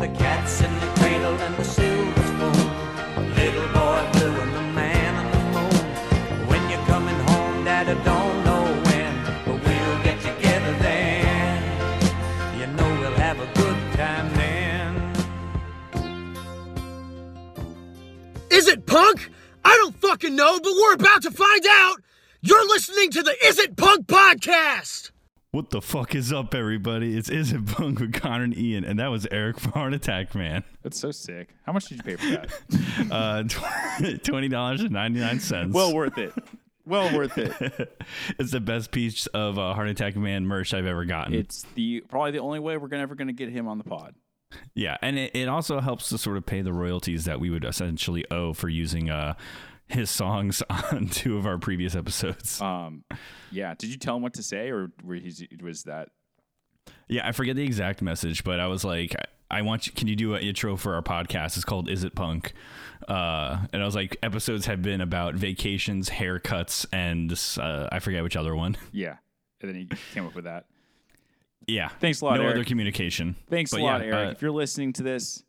the cats in the cradle and the silver spoon. Little boy blue and the man on the moon. When you're coming home, Dad, I don't know when, but we'll get together then. You know we'll have a good time then. Is it punk? I don't fucking know, but we're about to find out. You're listening to the Is It Punk podcast. What the fuck is up, everybody? It's Is It with Connor and Ian, and that was Eric from Heart Attack Man. That's so sick. How much did you pay for that? Uh, twenty dollars and ninety nine cents. well worth it. Well worth it. it's the best piece of uh, Heart Attack Man merch I've ever gotten. It's the probably the only way we're gonna, ever going to get him on the pod. yeah, and it, it also helps to sort of pay the royalties that we would essentially owe for using uh, his songs on two of our previous episodes. Um, yeah. Did you tell him what to say, or were he, was that? Yeah, I forget the exact message, but I was like, I, I want you. Can you do an intro for our podcast? It's called "Is It Punk?" Uh, and I was like, episodes have been about vacations, haircuts, and uh, I forget which other one. Yeah. And then he came up with that. yeah, Thanks a lot, No Eric. other communication. Thanks But a lot, yeah, Eric. uh, if you're listening to this,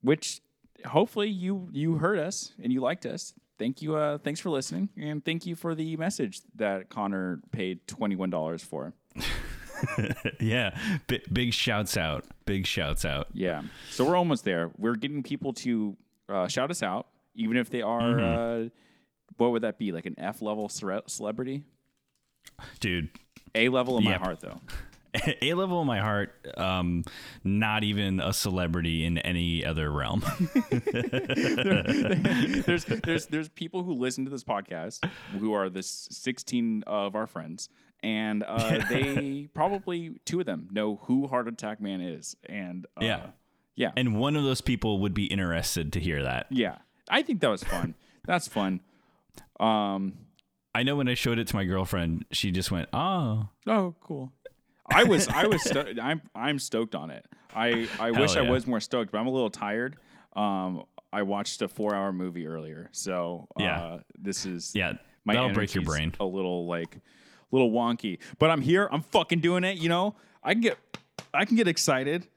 which hopefully you you heard us and you liked us. Thank you. Uh, thanks for listening, and thank you for the message that Connor paid twenty one dollars for. yeah, B- big shouts out. Big shouts out. Yeah. So we're almost there. We're getting people to uh, shout us out, even if they are. Mm-hmm. Uh, what would that be? Like an F level cere- celebrity? Dude, A level in my heart, though. A level in my heart, um, not even a celebrity in any other realm. there's there's there's people who listen to this podcast who are the 16 of our friends and uh, they probably two of them know who heart attack man is and uh, Yeah. yeah. And one of those people would be interested to hear that. yeah. I think that was fun. That's fun. Um I know when I showed it to my girlfriend, she just went, "Oh, oh cool i was i was i'm i'm stoked on it i i wish i was more stoked but i'm a little tired um i watched a four hour movie earlier so uh, Yeah. this is yeah, my that'll break your brain." A little like, little wonky. But I'm here. I'm fucking doing it. You know, I can get, I can get excited.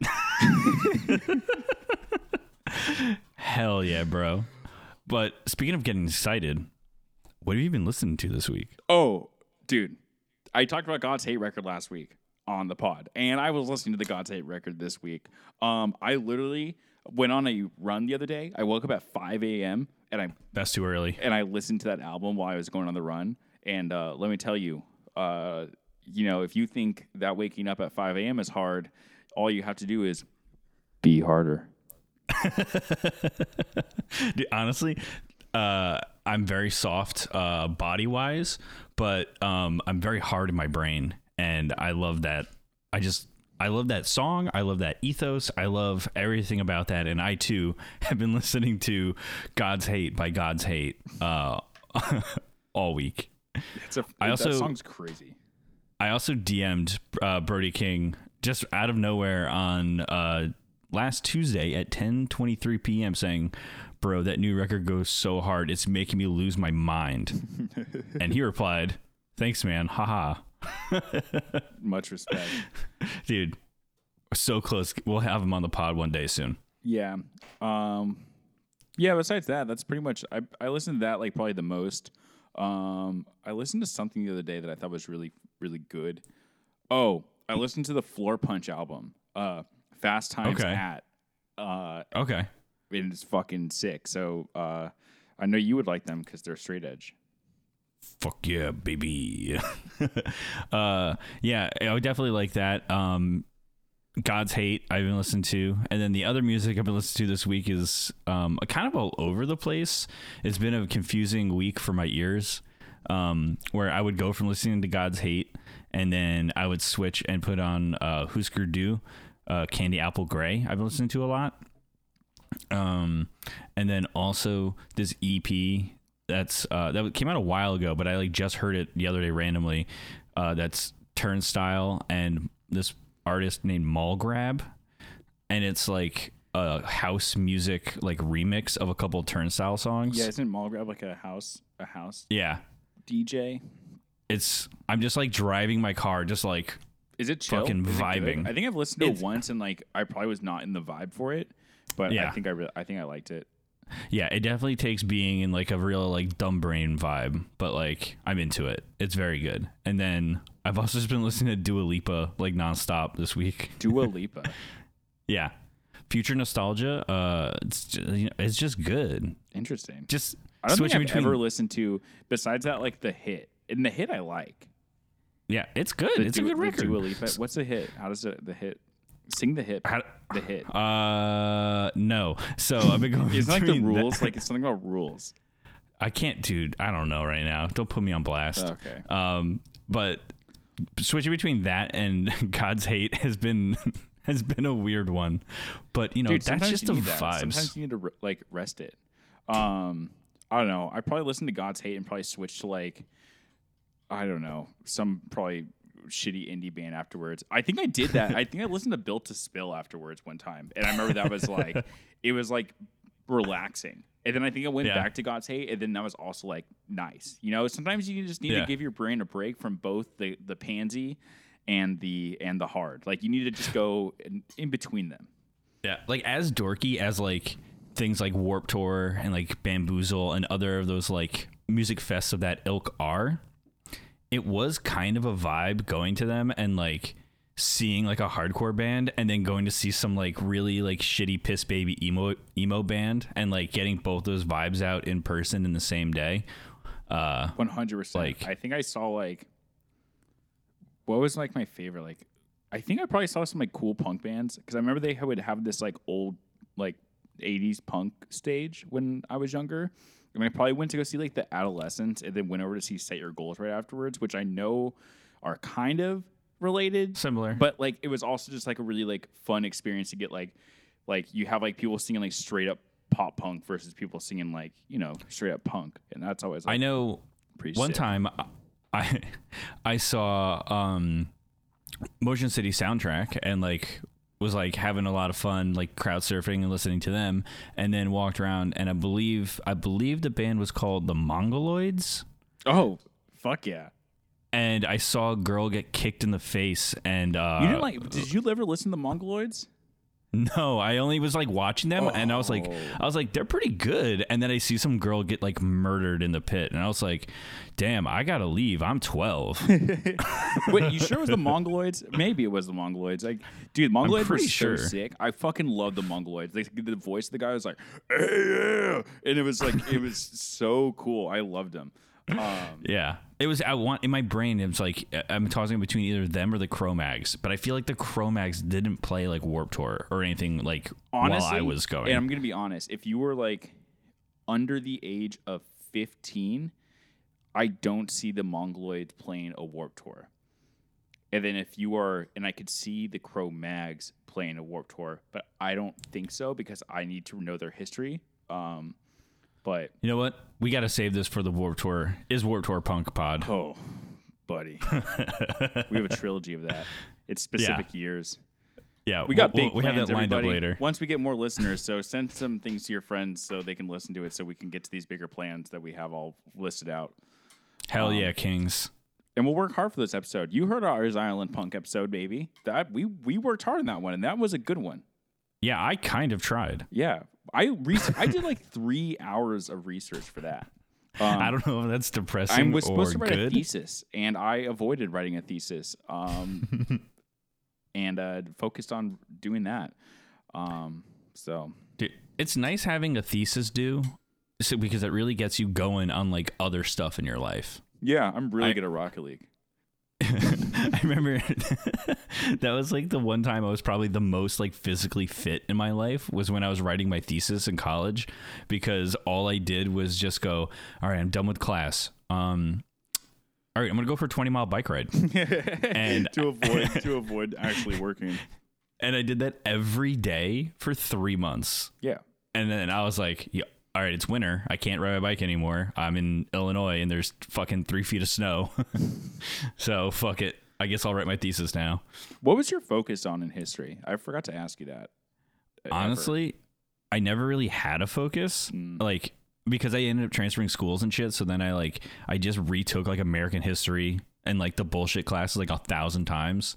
Hell yeah, bro. But speaking of getting excited, what have you been listening to this week? Oh, dude, I talked about God's Hate record last week on the pod, and I was listening to the God's Hate record this week. Um, I literally went on a run the other day. I woke up at 5 a.m. and I That's too early. and I listened to that album while I was going on the run. And uh, let me tell you, uh, you know, if you think that waking up at 5 a.m. is hard, all you have to do is be harder. Dude, honestly, uh, I'm very soft uh, body wise, but um, I'm very hard in my brain, and I love that. I just I love that song. I love that ethos. I love everything about that, and I too have been listening to "God's Hate" by God's Hate uh, all week. It's a, I also- that song's crazy. I also DM'd uh, Brody King just out of nowhere on uh, last Tuesday at 10:23 p.m. saying, "Bro, that new record goes so hard, it's making me lose my mind." and he replied, "Thanks, man. Haha, Much respect. dude, so close. We'll have him on the pod one day soon." yeah. Um, yeah. Besides that, that's pretty much. I I listened to that like probably the most. Um, I listened to something the other day that I thought was really really good. Oh, I listened to the Floorpunch album. Uh, Fast Times Okay. at. Uh, Okay. and it's fucking sick. So uh, I know you would like them because they're straight edge. Fuck yeah, baby. uh, yeah, I would definitely like that. Um, God's Hate I've been listening to, and then the other music I've been listening to this week is um, kind of all over the place. It's been a confusing week for my ears, um, where I would go from listening to God's Hate, and then I would switch and put on uh, Husker Du, uh, Candy Apple Gray. I've been listening to a lot. Um, and then also this EP that's uh, that came out a while ago, but I like just heard it the other day randomly. Uh, that's Turnstile and this artist named Mall Grab, and it's like a house music like remix of a couple Turnstile songs. Yeah, isn't Mall Grab like a house a house yeah. DJ? It's I'm just like driving my car, just like Is it chill? Fucking Is it vibing. I think I've listened to It's- it once and like I probably was not in the vibe for it, but I think I re- I think I liked it. Yeah, it definitely takes being in like a real like dumb brain vibe, but like I'm into it. It's very good. And then I've also just been listening to Dua Lipa like nonstop this week. Dua Lipa. Yeah, future nostalgia. Uh, it's just, you know, it's just good. Interesting. Just I don't think switching I've between. ever listened to besides that like the hit. And the hit I like. yeah, it's good. The it's Dua- a good record. Dua Lipa. What's the hit? How does it, the hit? Sing the hit. How- the hit. uh, no. So I've been going. It's like the between that- rules. Like it's something about rules. I can't, dude. I don't know right now. Don't put me on blast. Okay. Um, but switching between that and God's hate has been has been a weird one. But you know, Dude, that's just you the need that. Sometimes you need to re- like rest it. Um, I don't know. I probably listened to God's Hate and probably switched to like, I don't know, some probably shitty indie band afterwards. I think I did that. I think I listened to Built to Spill afterwards one time, and I remember that was like, it was like relaxing. And then I think I went Yeah. back to God's Hate, and then that was also like nice. You know, sometimes you just need Yeah. to give your brain a break from both the the pansy and the and the hard. Like you need to just go in, in between them. Yeah, like as dorky as like things like Warp Tour and like Bamboozle and other of those like music fests of that ilk are, it was kind of a vibe going to them and like seeing like a hardcore band and then going to see some like really like shitty piss baby emo emo band and like getting both those vibes out in person in the same day. Uh One hundred percent. Like- I think I saw like what was like my favorite. Like I think I probably saw some like cool punk bands because I remember they would have this like old like '80s punk stage when I was younger. And I probably went to go see like the Adolescents and then went over to see Set Your Goals right afterwards, which I know are kind of related, similar. but like it was also just like a really like fun experience to get like like you have like people singing like straight up pop punk versus people singing like you know straight up punk, and that's always like, I know pretty one sick. time I I saw um Motion City soundtrack and like was like having a lot of fun like crowd surfing and listening to them and then walked around and I believe I believe the band was called the Mongoloids Oh, fuck yeah! and I saw a girl get kicked in the face and uh You didn't like? Did you ever listen to Mongoloids? No, I only was like watching them and I was like Oh. I was like they're pretty good and then I see some girl get like murdered in the pit and I was like damn, I got to leave. I'm 12. Wait, you sure it was the Mongoloids? Maybe it was the Mongoloids. Like, dude, Mongoloids pretty were so sure. sick. I fucking love the Mongoloids. Like, the voice of the guy was like, "Hey, yeah," and it was like, it was so cool. I loved him. Um, Yeah, it was. I want in my brain. It's like I- I'm tossing between either them or the Cro-Mags, but I feel like the Cro-Mags didn't play like Warp Tour or anything like honestly, while I was going. and I'm gonna be honest. If you were like under the age of 15, I don't see the Mongoloids playing a Warp Tour. And then if you are, and I could see the Cro-Mags playing a Warp Tour, but I don't think so because I need to know their history. Um, but you know what? We got to save this for the Warp Tour. Is Warp Tour Punk Pod? oh, buddy, we have a trilogy of that. It's specific years. Yeah, We got we'll- big we'll- we have that lined everybody. up later. Once we get more listeners, so send some things to your friends so they can listen to it, so we can get to these bigger plans that we have all listed out. Hell um, yeah, Kings. And we'll work hard for this episode. You heard our Island Punk episode, baby. That we we worked hard on that one, and that was a good one. Yeah, I kind of tried. Yeah, I re- I did like three hours of research for that. Um, I don't know if that's depressing I was supposed to write a thesis, and I avoided writing a thesis, um, and uh, focused on doing that. Um, so Dude, it's nice having a thesis due, so, because it really gets you going on like other stuff in your life. yeah, I'm really I- good at Rocket League. I remember that was like the one time I was probably the most like physically fit in my life was when I was writing my thesis in college because all I did was just go, all right, I'm done with class. Um, all right, I'm gonna go for a 20 mile bike ride, and to avoid to avoid actually working. and I did that every day for three months, Yeah. and then I was like, yeah. All right, it's winter. I can't ride my bike anymore. I'm in Illinois and there's fucking three feet of snow. so fuck it. I guess I'll write my thesis now. What was your focus on in history? I forgot to ask you that. Ever. honestly i never really had a focus Mm. like because i ended up transferring schools and shit so then i like i just retook like american history and like the bullshit classes like a thousand times.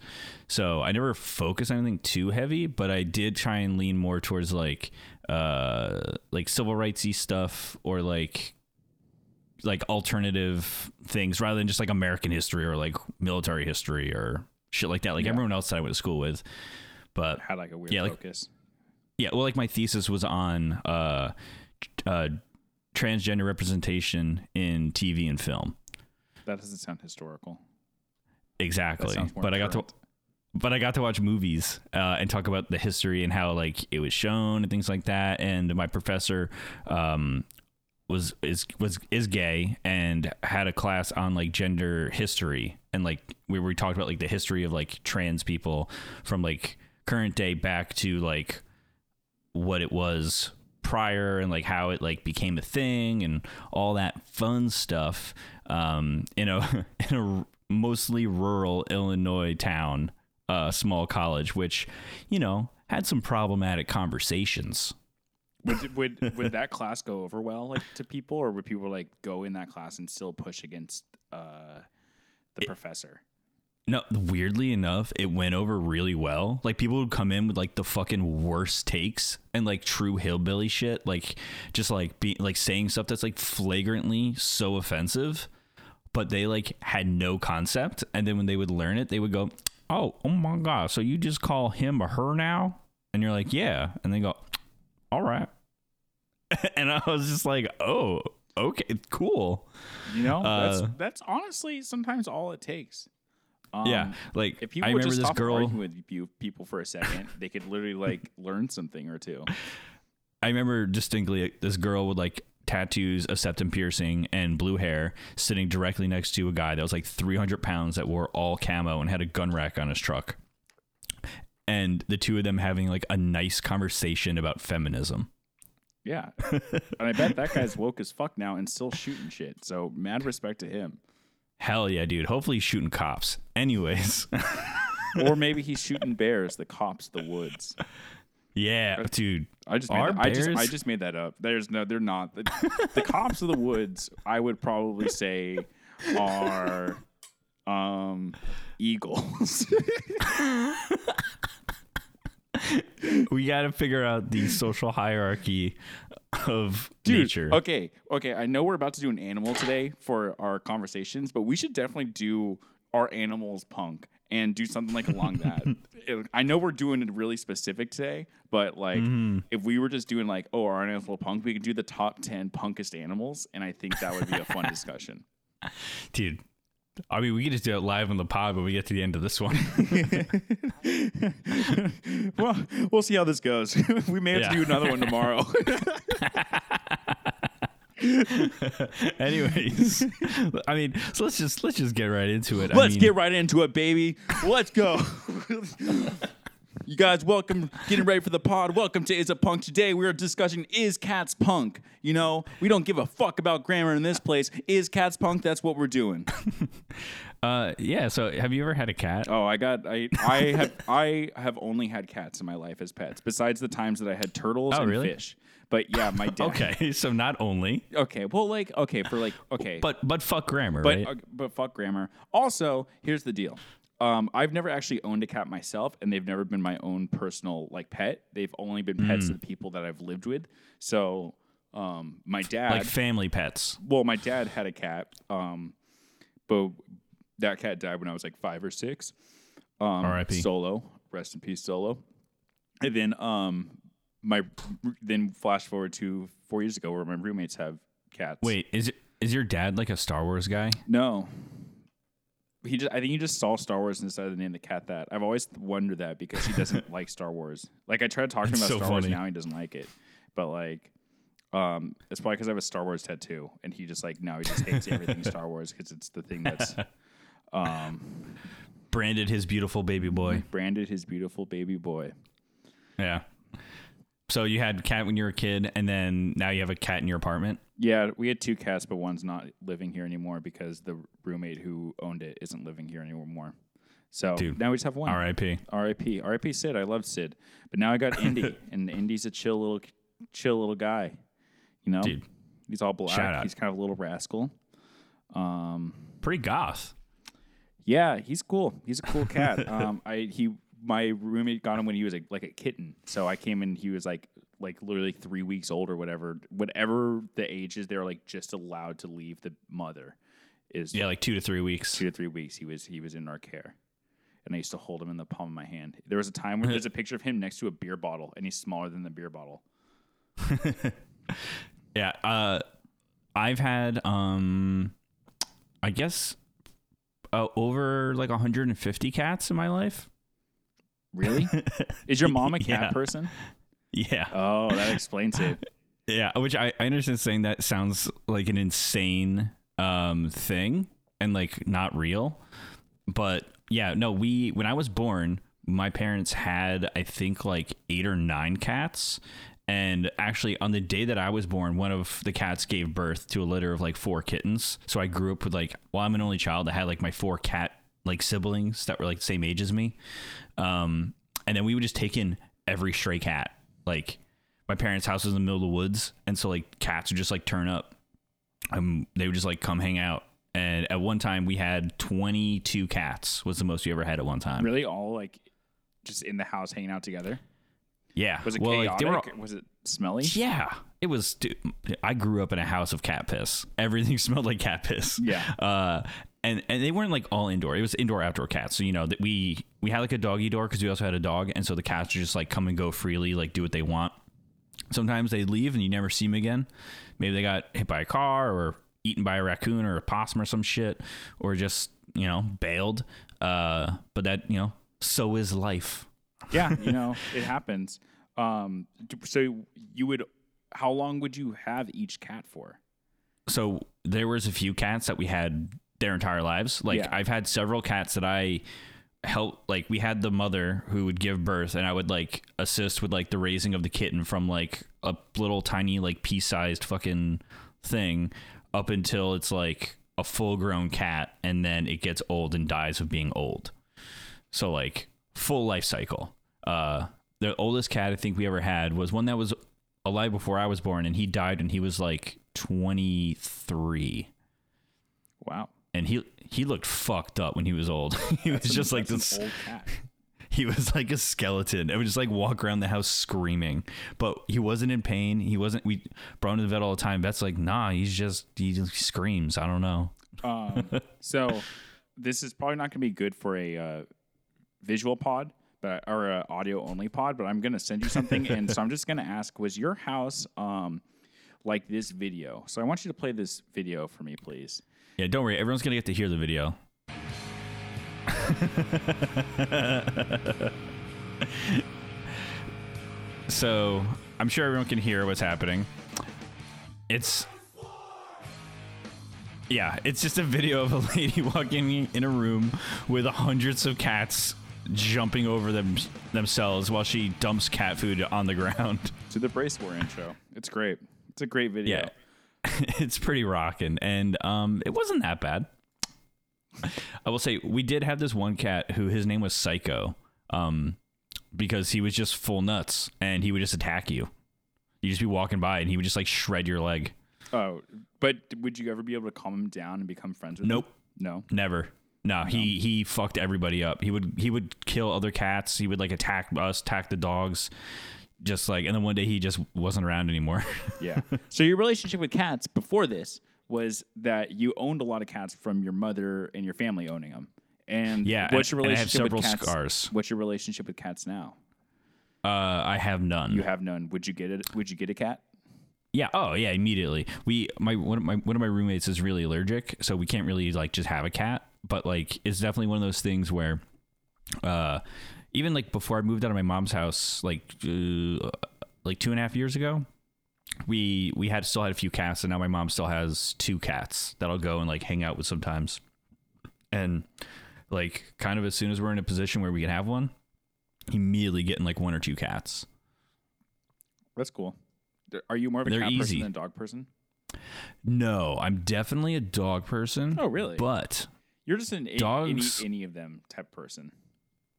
So I never focused on anything too heavy, but I did try and lean more towards like uh like civil rightsy stuff or like like alternative things rather than just like American history or like military history or shit like that. Like everyone else that I went to school with. But Had like a weird Yeah, like- focus. yeah, well, like my thesis was on uh, uh, transgender representation in TV and film. That doesn't sound historical. Exactly, but I got to, current. But I got to watch movies uh, and talk about the history and how like it was shown and things like that. And my professor um, was is was is gay and had a class on like gender history and like we we talked about like the history of like trans people from like current day back to like what it was prior and like how it like became a thing and all that fun stuff um in a in a mostly rural Illinois town uh small college which you know had some problematic conversations Would, would would that class go over well like to people, or would people like go in that class and still push against uh, the professor? No, weirdly enough, it went over really well. Like people would come in with like the fucking worst takes and like true hillbilly shit, like just like be like saying stuff that's like flagrantly so offensive, but they like had no concept. And then when they would learn it, they would go, "Oh, oh my god! So you just call him or her now?" And you're like, "Yeah," and they go, "All right." and I was just like, "Oh, okay, cool." You know, that's Uh, that's honestly sometimes all it takes. Um, yeah, like If people I remember just this girl. with you people for a second, they could literally like learn something or two. I remember distinctly like, this girl would like tattoos, a septum piercing, and blue hair sitting directly next to a guy that was like 300 pounds that wore all camo and had a gun rack on his truck. And the two of them having like a nice conversation about feminism. Yeah, and I bet that guy's woke as fuck now and still shooting shit. So mad respect to him. Hell yeah, dude. Hopefully he's shooting cops. Anyways. Or maybe he's shooting bears, the cops, the woods. yeah, dude. I just made that, I just I just made that up. There's no, they're not. The, the cops of the woods, I would probably say, are um eagles. We got to figure out the social hierarchy of Dude, nature. Okay, okay. I know we're about to do an animal today for our conversations, but we should definitely do our animals punk and do something like along that. It- I know we're doing it really specific today, but like Mm-hmm. if we were just doing like, oh, our animal punk, we could do the top ten punkest animals, and I think that would be a fun discussion. Dude. I mean, we could just do it live on the pod when we get to the end of this one. well, we'll see how this goes. we may have Yeah. to do another one tomorrow. Anyways, I mean, so let's just let's just get right into it. I Let's mean, get right into it, baby. Let's go. you guys, welcome. Getting ready for the pod. Welcome to Is a Punk. Today we are discussing Is Cats Punk. You know, we don't give a fuck about grammar in this place. Is Cats Punk? That's what we're doing. Uh, yeah. So, have you ever had a cat? Oh, I got I I have I have only had cats in my life as pets. Besides the times that I had turtles Oh, and really? fish. But yeah, my dad. Okay, so not only, Okay. Well, like okay for like okay. but but fuck grammar, But right? uh, but fuck grammar. Also, here's the deal. Um, I've never actually owned a cat myself, and they've never been my own personal like pet. They've only been pets Hmm. of the people that I've lived with. So, um, my dad, like family pets. well, my dad had a cat, um, but that cat died when I was like five or six. Um, R.I.P.. Solo, rest in peace, Solo. And then, um, my then flash forward to four years ago, where my roommates have cats. Wait, is it is your dad like a Star Wars guy? No. He just, I think he just saw Star Wars and decided to name the cat that. I've always wondered that because he doesn't like Star Wars. Like I try to talk to him about so Star Wars now, he doesn't like it. But like, um, it's probably because I have a Star Wars tattoo, and he just like now he just hates everything Star Wars because it's the thing that's um, Branded his beautiful baby boy. branded his beautiful baby boy. Yeah. So you had a cat when you were a kid, and then now you have a cat in your apartment. Yeah, we had two cats, but one's not living here anymore because the roommate who owned it isn't living here anymore. So Dude. now we just have one. R.I.P. R.I.P. R.I.P. Sid. I loved Sid, but now I got Indy, and Indy's a chill little, chill little guy. You know, Dude. he's all black. He's kind of a little rascal. Um, Pretty goth. Yeah, he's cool. He's a cool cat. um, I he my roommate got him when he was a, like a kitten. So I came in, he was like like literally three weeks old or whatever. Whatever the age is, they're like just allowed to leave the mother. Is Yeah, like two to three weeks. two to three weeks. He was he was in our care, and I used to hold him in the palm of my hand. There was a time where there's a picture of him next to a beer bottle, and he's smaller than the beer bottle. Yeah. Uh, I've had, um, I guess, uh, over like 150 cats in my life. Really? is your mom a cat Yeah. person? Yeah. Oh, that explains it. Yeah, which I, I understand saying that sounds like an insane um thing and like not real. But yeah, no, we when I was born, my parents had I think like 8 or 9 cats. And actually on the day that I was born, one of the cats gave birth to a litter of like four kittens. So I grew up with like well, I'm an only child. I had like my four cat like siblings that were like the same age as me. Um and then we would just take in every stray cat. Like my parents' house was in the middle of the woods, and so like cats would just like turn up. Um, they would just like come hang out. And at one time, we had 22 cats. Was the most we ever had at one time. Really, all like just in the house hanging out together. Yeah. Was it well, chaotic? like all- was it smelly? yeah, it was. Dude, I grew up in a house of cat piss. Everything smelled like cat piss. Yeah. Uh, and and they weren't like all indoor. It was indoor outdoor cats. So you know that we we had like a doggy door because we also had a dog, and so the cats just like come and go freely, like do what they want. Sometimes they leave and you never see them again. Maybe they got hit by a car or eaten by a raccoon or a possum or some shit, or just you know bailed. Uh, but that you know so is life. yeah, you know, it happens. Um, so you would, how long would you have each cat for? so there was a few cats that we had their entire lives. Like Yeah. I've had several cats that I help like we had the mother who would give birth and I would like assist with like the raising of the kitten from like a little tiny like pea-sized fucking thing up until it's like a full-grown cat and then it gets old and dies of being old. So like full life cycle. Uh the oldest cat I think we ever had was one that was alive before I was born and he died when he was like 23 Wow. He he looked fucked up when he was old. he was just like this an old cat. he was like a skeleton. It would just like walk around the house screaming. But he wasn't in pain. He wasn't we brought him to the vet all the time. Vet's like, nah, he's just he just screams. I don't know. Um, so this is probably not going to be good for a uh, visual pod, but or a audio only pod. But I'm going to send you something, and so I'm just going to ask: Was your house um, like this video? So I want you to play this video for me, please. Yeah, don't worry. Everyone's gonna get to hear the video. so I'm sure everyone can hear what's happening. It's yeah, it's just a video of a lady walking in a room with hundreds of cats jumping over them themselves while she dumps cat food on the ground. To the Brace War intro. It's great. It's a great video. Yeah. it's pretty rocking. And um it wasn't that bad. I will say we did have this one cat who his name was Psycho. Um because he was just full nuts and he would just attack you. You'd just be walking by and he would just like shred your leg. Oh, but would you ever be able to calm him down and become friends with Nope. him? Nope. No. Never. No, he he fucked everybody up. He would he would kill other cats. He would like attack us, attack the dogs. Just like and then one day he just wasn't around anymore. Yeah. so your relationship with cats before this was that you owned a lot of cats from your mother and your family owning them. And Yeah, what's your and I have relationship with several cats? scars. What's your relationship with cats now? uh I have none. You have none. Would you get it? Would you get a cat? Yeah. Oh, yeah. Immediately. We my one of my one of my roommates is really allergic, so we can't really like just have a cat. But like, it's definitely one of those things where, uh, even like before I moved out of my mom's house, like uh, like two and a half years ago, we we had still had a few cats, and now my mom still has two cats that I'll go and like hang out with sometimes. And like, kind of as soon as we're in a position where we can have one, immediately getting like one or two cats. That's cool. Are you more of a They're cat easy. person than a dog person? No, I'm definitely a dog person. Oh, really? But You're just an Dogs- any, any of them type person.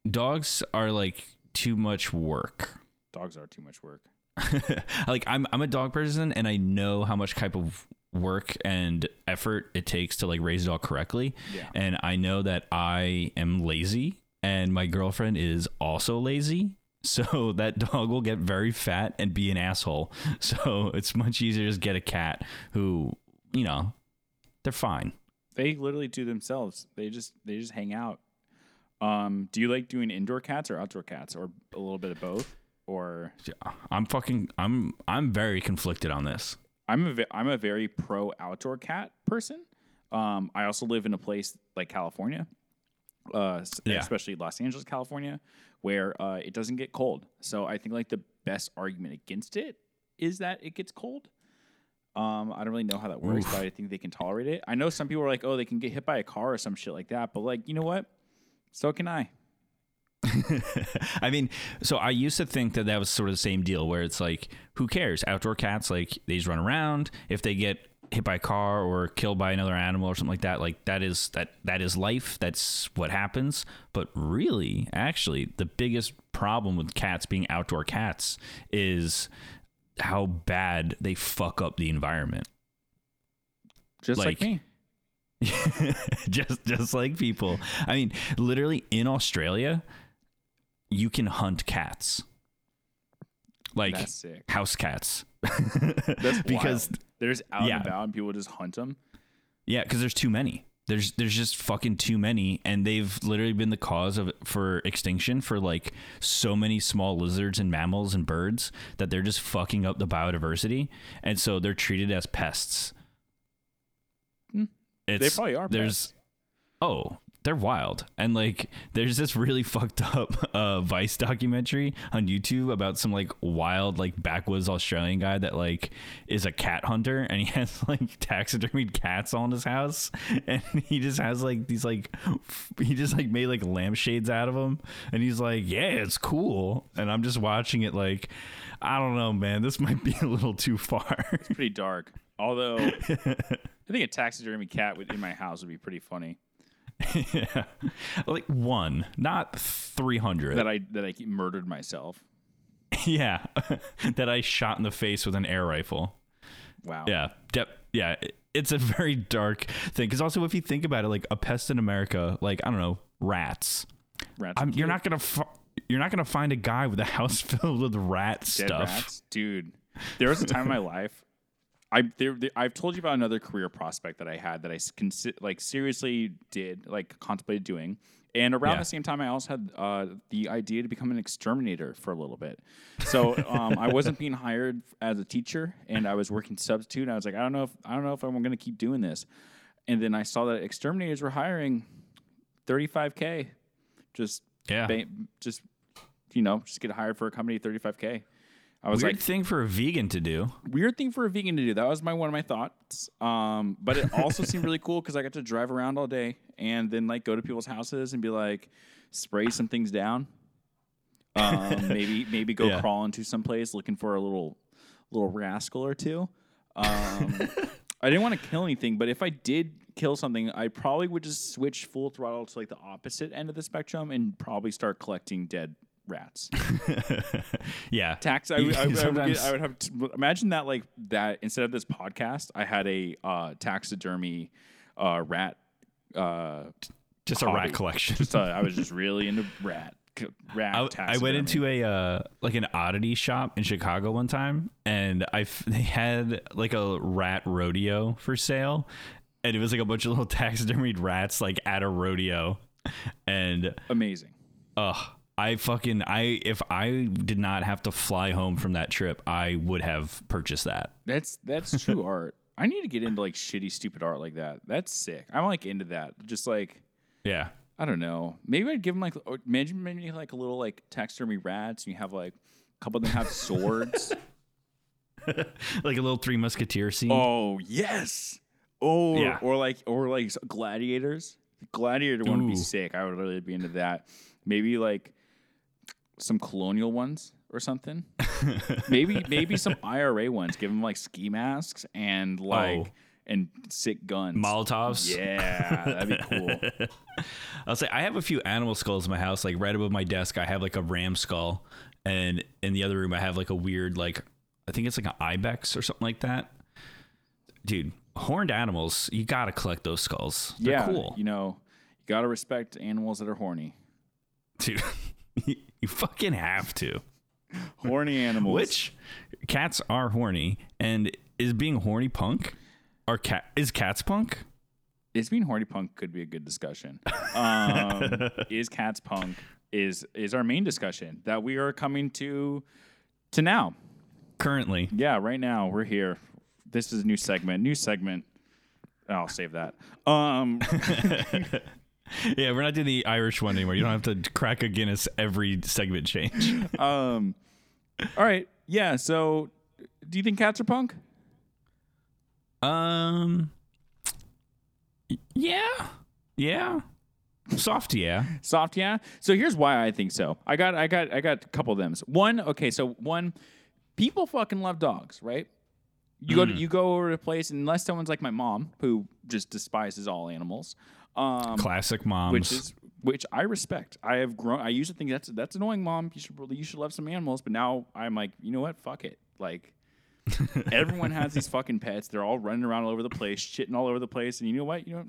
Dogs are like too much work. Dogs are too much work. like I'm I'm a dog person and I know how much type of work and effort it takes to like raise a dog correctly. Yeah. And I know that I am lazy and my girlfriend is also lazy. So that dog will get very fat and be an asshole. So it's much easier to just get a cat who, you know, they're fine. They literally do themselves. They just they just hang out. Um, do you like doing indoor cats or outdoor cats, or a little bit of both? Or I'm fucking I'm I'm very conflicted on this. I'm a I'm a very pro outdoor cat person. Um, I also live in a place like California, uh, Yeah. especially Los Angeles, California, where uh, it doesn't get cold. So I think like the best argument against it is that it gets cold. Um, I don't really know how that works, but I think they can tolerate it. I know some people are like, oh, they can get hit by a car or some shit like that, but like, you know what? So can I. I mean, so I used to think that that was sort of the same deal where it's like, who cares? Outdoor cats, like they just run around. If they get hit by a car or killed by another animal or something like that, like that is that that is life. That's what happens. But really, actually, the biggest problem with cats being outdoor cats is how bad they fuck up the environment. Just like, Like- me. just just like people. I mean, literally in Australia, you can hunt cats. Like house cats. That's because wild. they're just out yeah. and about and people just hunt them. yeah, because there's too many. There's there's just fucking too many, and they've literally been the cause of for extinction for like so many small lizards and mammals and birds that they're just fucking up the biodiversity, and so they're treated as pests. It's, probably are There's pests. oh, they're wild, and like there's this really fucked up uh, Vice documentary on YouTube about some like wild like backwoods Australian guy that like is a cat hunter, and he has like taxidermied cats all in his house, and he just has like these like he just like made like lampshades out of them, and he's like, yeah, it's cool, and I'm just watching it like. I don't know, man. This might be a little too far. It's pretty dark. Although I think a taxidermy cat would, in my house would be pretty funny. yeah. Like one, not 300. That I that I murdered myself. yeah. that I shot in the face with an air rifle. Wow. Yeah. De- yeah. it- It's a very dark thing. Because also, if you think about it, like a pest in America, like, I don't know, rats. Rats. You're not going to. F- you're not gonna find a guy with a house filled with rat dead stuff. rats, dude. There was a time in my life. I there, there- I've told you about another career prospect that I had that I consi- like seriously did like contemplated doing, and around Yeah. the same time I also had uh, the idea to become an exterminator for a little bit. So um, I wasn't being hired as a teacher, and I was working substitute. And I was like, I don't know if I don't know if I'm going to keep doing this. And then I saw that exterminators were hiring 35k, just Yeah. ba- just you know, just get hired for a company 35k. I was Weird like, thing for a vegan to do. weird thing for a vegan to do. That was my one of my thoughts. Um, but it also seemed really cool because I got to drive around all day and then like go to people's houses and be like, spray some things down. Um, maybe maybe go Yeah. crawl into some place looking for a little little rascal or two. Um, I didn't want to kill anything, but if I did kill something, I probably would just switch full throttle to like the opposite end of the spectrum and probably start collecting dead rats. yeah. tax. I would, I, I would I would have to, imagine that like that instead of this podcast, I had a uh, taxidermy uh, rat. Uh, Just a rat collection. just uh, I was just really into rat. Rat. I, I went into a uh, like an oddity shop in Chicago one time, and I f- they had like a rat rodeo for sale, and it was like a bunch of little taxidermied rats like at a rodeo, and amazing. ugh, I fucking I if I did not have to fly home from that trip, I would have purchased that. That's that's true art. I need to get into like shitty, stupid art like that. That's sick. I'm like into that. Just like Yeah, I don't know. Maybe I'd give them like or imagine maybe like a little like taxidermy rats, and you have like a couple of them have swords. like a little Three Musketeer scene. Oh yes. Oh, Yeah. or like or like gladiators. Gladiator would be sick. I would really be into that. Maybe like some colonial ones or something. maybe maybe some IRA ones. Give them like ski masks and oh. like Oh. and sick guns. Molotovs. Yeah, that'd be cool. I'll say I have a few animal skulls in my house. Like right above my desk, I have like a ram skull, and in the other room, I have like a weird like I think it's like an ibex or something like that. Dude, horned animals, you gotta collect those skulls. They're yeah, cool, You know, you gotta respect animals that are horny. dude. you fucking have to. Horny animals. Which cats are horny, and is being horny punk? Or cat is cats punk? is being horny punk could be a good discussion. Um, is cats punk is is our main discussion that we are coming to to now. Currently, Yeah, right now we're here. This is a new segment. New segment. I'll save that. Um, yeah, we're not doing the Irish one anymore. You don't have to crack a Guinness every segment change. um, all right. Yeah. So, do you think cats are punk? Um, yeah, yeah, soft, yeah. Soft, yeah. So here's why I think so. I got, I got, I got a couple of them. One, okay. So one, people fucking love dogs, right? You go, to, you go over to a place, unless someone's like my mom, who just despises all animals. Um, Classic moms. which is which I respect. I have grown. I used to think that's that's annoying, mom. You should really you should love some animals, but now I'm like, you know what? Fuck it. Like everyone has these fucking pets. They're all running around all over the place, shitting all over the place, and you know what? You know,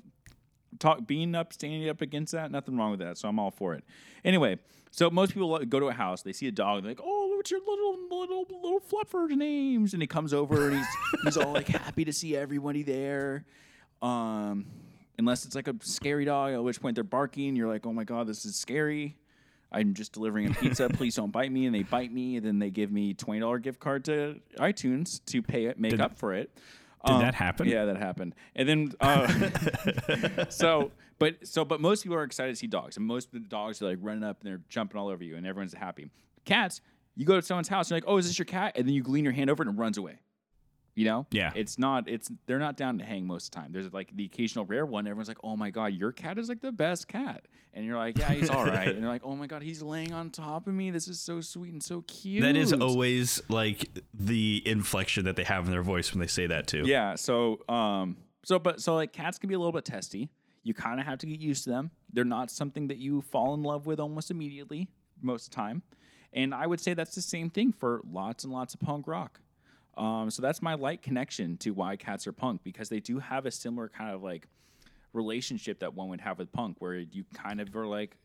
talk being up, standing up against that, nothing wrong with that. So I'm all for it. Anyway, so most people go to a house, they see a dog, they're like, oh, what's your little little little fluffer names? And he comes over and he's he's all like happy to see everybody there. Um, unless it's like a scary dog, at which point they're barking. You're like, oh my god, this is scary. I'm just delivering a pizza. Please don't bite me. And they bite me, and then they give me twenty dollar gift card to iTunes to pay it, make up for it. Did Um, that happen? Yeah, that happened. And then, uh, so, but so, but most people are excited to see dogs, and most of the dogs are like running up and they're jumping all over you, and everyone's happy. Cats, you go to someone's house, and you're like, oh, is this your cat? And then you lean your hand over and it runs away. You know? Yeah. It's not. It's they're not down to hang most of the time. There's like the occasional rare one. Everyone's like, oh my god, your cat is like the best cat, and you're like, yeah, he's all right. and they're like, oh my god, he's laying on top of me. This is so sweet and so cute. that is always like the inflection that they have in their voice when they say that too. Yeah. So, um, so, but so like cats can be a little bit testy. You kind of have to get used to them. They're not something that you fall in love with almost immediately most of the time. And I would say that's the same thing for lots and lots of punk rock. Um, so that's my light connection to why cats are punk because they do have a similar kind of like relationship that one would have with punk, where you kind of are like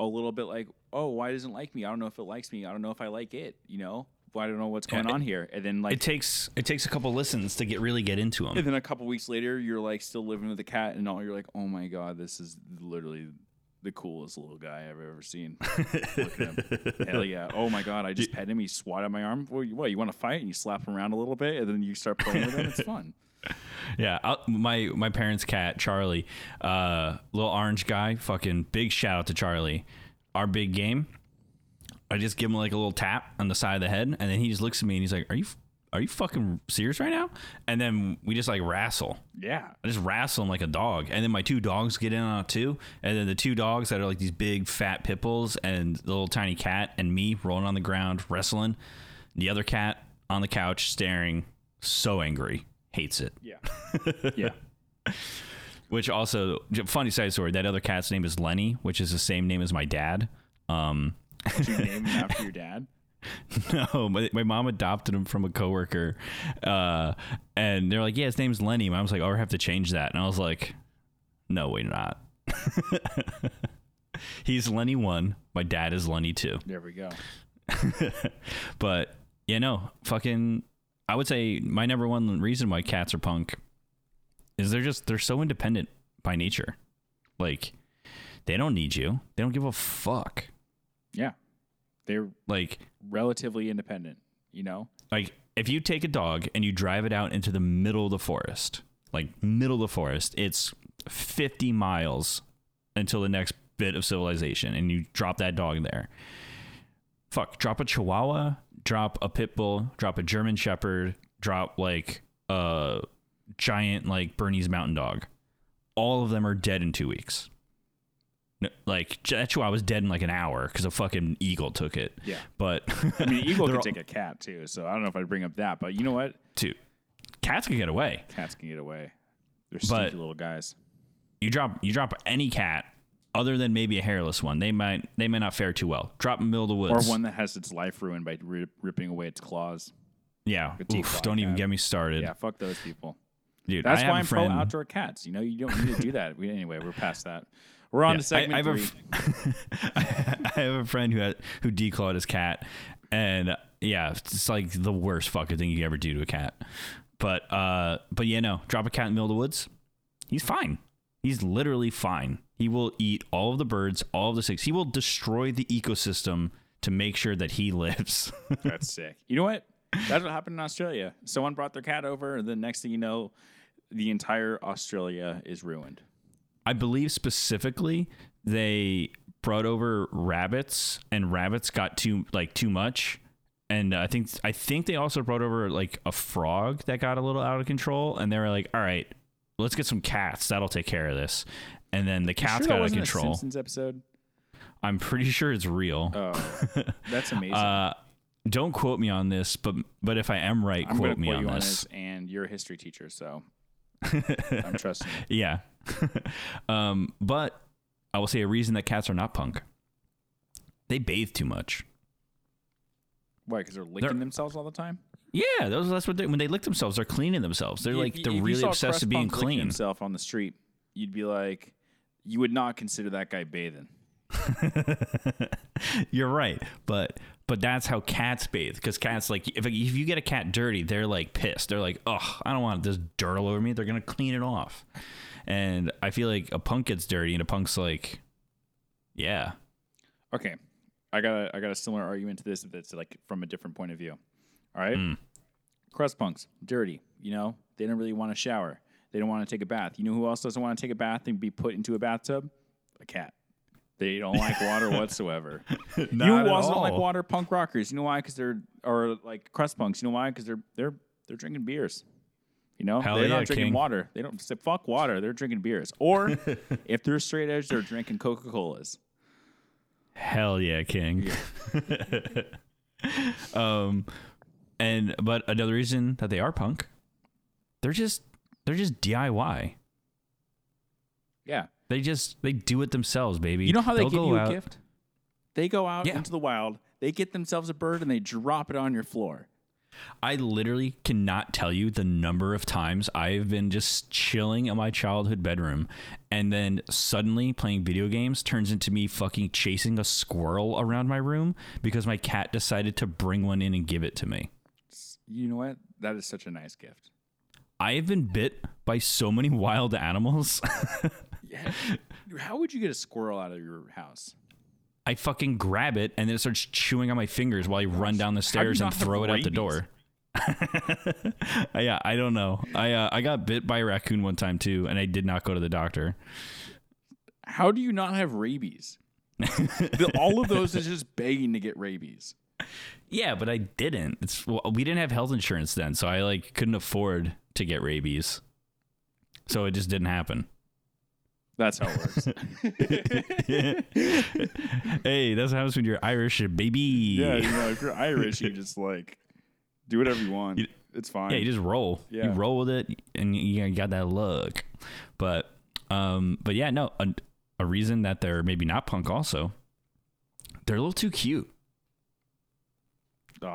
a little bit like, oh, why doesn't it like me? I don't know if it likes me. I don't know if I like it. You know, I don't know what's going it- on here. And then like It takes it takes a couple listens to get really get into them. and then a couple weeks later, you're like still living with the cat, and all you're like, oh my god, this is literally the coolest little guy I've ever seen. Look at him. Hell yeah! Oh my god, I just pet him. He swatted my arm. What? You, what, you want to fight? And you slap him around a little bit, and then you start playing with him. It's fun. Yeah, i my my parents' cat Charlie, uh, little orange guy, fucking big shout out to Charlie. Our big game. I just give him like a little tap on the side of the head, and then he just looks at me and he's like, "Are you are you fucking serious right now?" And then we just like wrestle. Yeah. I just wrestle him like a dog, and then my two dogs get in on it too. And then the two dogs that are like these big fat pit bulls, and the little tiny cat, and me rolling on the ground wrestling. The other cat on the couch staring, so angry, hates it. Yeah. Yeah. Which also, funny side story. That other cat's name is Lenny, which is the same name as my dad. Um, you name him after your dad? no, my, my mom adopted him from a coworker, uh, and they're like, "Yeah, his name's Lenny." My mom's like, "Oh, we have to change that," and I was like, "No, we're not." He's Lenny one. My dad is Lenny two. There we go. But yeah, no, fucking. I would say my number one reason why cats are punk is they're just they're so independent by nature. Like they don't need you. They don't give a fuck. They're Like relatively independent. You know. like if you take a dog and you drive it out into the middle of the forest, like middle of the forest, it's 50 miles until the next bit of civilization and you drop that dog there. Fuck, drop a chihuahua, drop a pit bull, drop a German shepherd, drop like a giant like Bernese mountain dog. All of them are dead in 2 weeks. Like that chihuahua was dead in like an hour because a fucking eagle took it. Yeah. But I mean, eagle can all- take a cat too, so I don't know if I'd bring up that, but you know what? two cats can get away. Cats can get away. They're stinky little guys. you drop you drop any cat other than maybe a hairless one they might they may not fare too well drop in the middle of the Or one that has its life ruined by rip, ripping away its claws. yeah deep Oof, don't even get me started Yeah, fuck those people. Dude, That's I why I'm friend, pro outdoor cats. You know, you don't need to do that. We, anyway, we're past that. We're on Yeah, to segment I, I have three. A, f- I have a friend who had, who declawed his cat, and uh, yeah, it's like the worst fucking thing you could ever do to a cat. But uh, but yeah, no, drop a cat in the middle of the woods, he's fine. He's literally fine. He will eat all of the birds, all of the snakes. He will destroy the ecosystem to make sure that he lives. That's sick. You know what? That's what happened in Australia. Someone brought their cat over, and the next thing you know, the entire Australia is ruined. I believe specifically they brought over rabbits, and rabbits got too like too much. And I think I think they also brought over like a frog that got a little out of control, and they were like, "All right, let's get some cats. That'll take care of this." And then the cats Sure got out of control. Simpsons episode. I'm pretty sure it's real. Oh, that's amazing. Uh, don't quote me on this, but but if I am right, I'm quote me quote on on this. this, and you're a history teacher, so I'm trusting. Yeah. um, but I will say a reason that cats are not punk. They bathe too much. Why? Because they're licking They're- themselves all the time. Yeah, those that's what they when they lick themselves, they're cleaning themselves. They're like they're really obsessed with being clean. Himself on the street, you'd be like, you would not consider that guy bathing. You're right, but but that's how cats bathe because cats like if if you get a cat dirty, they're like pissed. They're like, oh, I don't want this dirt all over me. They're gonna clean it off. And I feel like a punk gets dirty, and a punk's like, yeah, Okay, I got a, I got a similar argument to this that's like from a different point of view. All right, Mm. crust punks, dirty. You know, they don't really want to shower. They don't want to take a bath. You know who else doesn't want to take a bath and be put into a bathtub? A cat. They don't like water whatsoever. you know who also don't like water? Punk rockers. You know why? Because they're or like crust punks. You know why? Because they're they're they're drinking beers. You know, Hell they're yeah, not drinking King. water. They don't say fuck water. They're drinking beers. Or if they're straight edge, they're drinking Coca Colas. Hell yeah, King. Yeah. um, and but another reason that they are punk, they're just they're just DIY. Yeah. They just they do it themselves, baby. You know how they They'll give go you a out- gift? They go out Yeah. into the wild, they get themselves a bird, and they drop it on your floor. I literally cannot tell you the number of times I've been just chilling in my childhood bedroom and then suddenly playing video games turns into me fucking chasing a squirrel around my room because my cat decided to bring one in and give it to me. You know what? That is such a nice gift. I have been bit by so many wild animals. How would you get a squirrel out of your house? I fucking grab it and then it starts chewing on my fingers while I run down the stairs and throw it out the door. yeah, I don't know. I uh, I got bit by a raccoon one time too, and I did not go to the doctor. How do you not have rabies? The- all of those is just begging to get rabies. Yeah, but I didn't. It's well, we didn't have health insurance then, so I like couldn't afford to get rabies. So it just didn't happen. That's how it works. hey, that's what happens when you're Irish, baby. yeah, you know, if you're Irish, you just like do whatever you want. You- it's fine. Yeah, you just roll. Yeah. You roll with it, and you got that look. But, um, but yeah, no, a, a reason that they're maybe not punk. Also, they're a little too cute.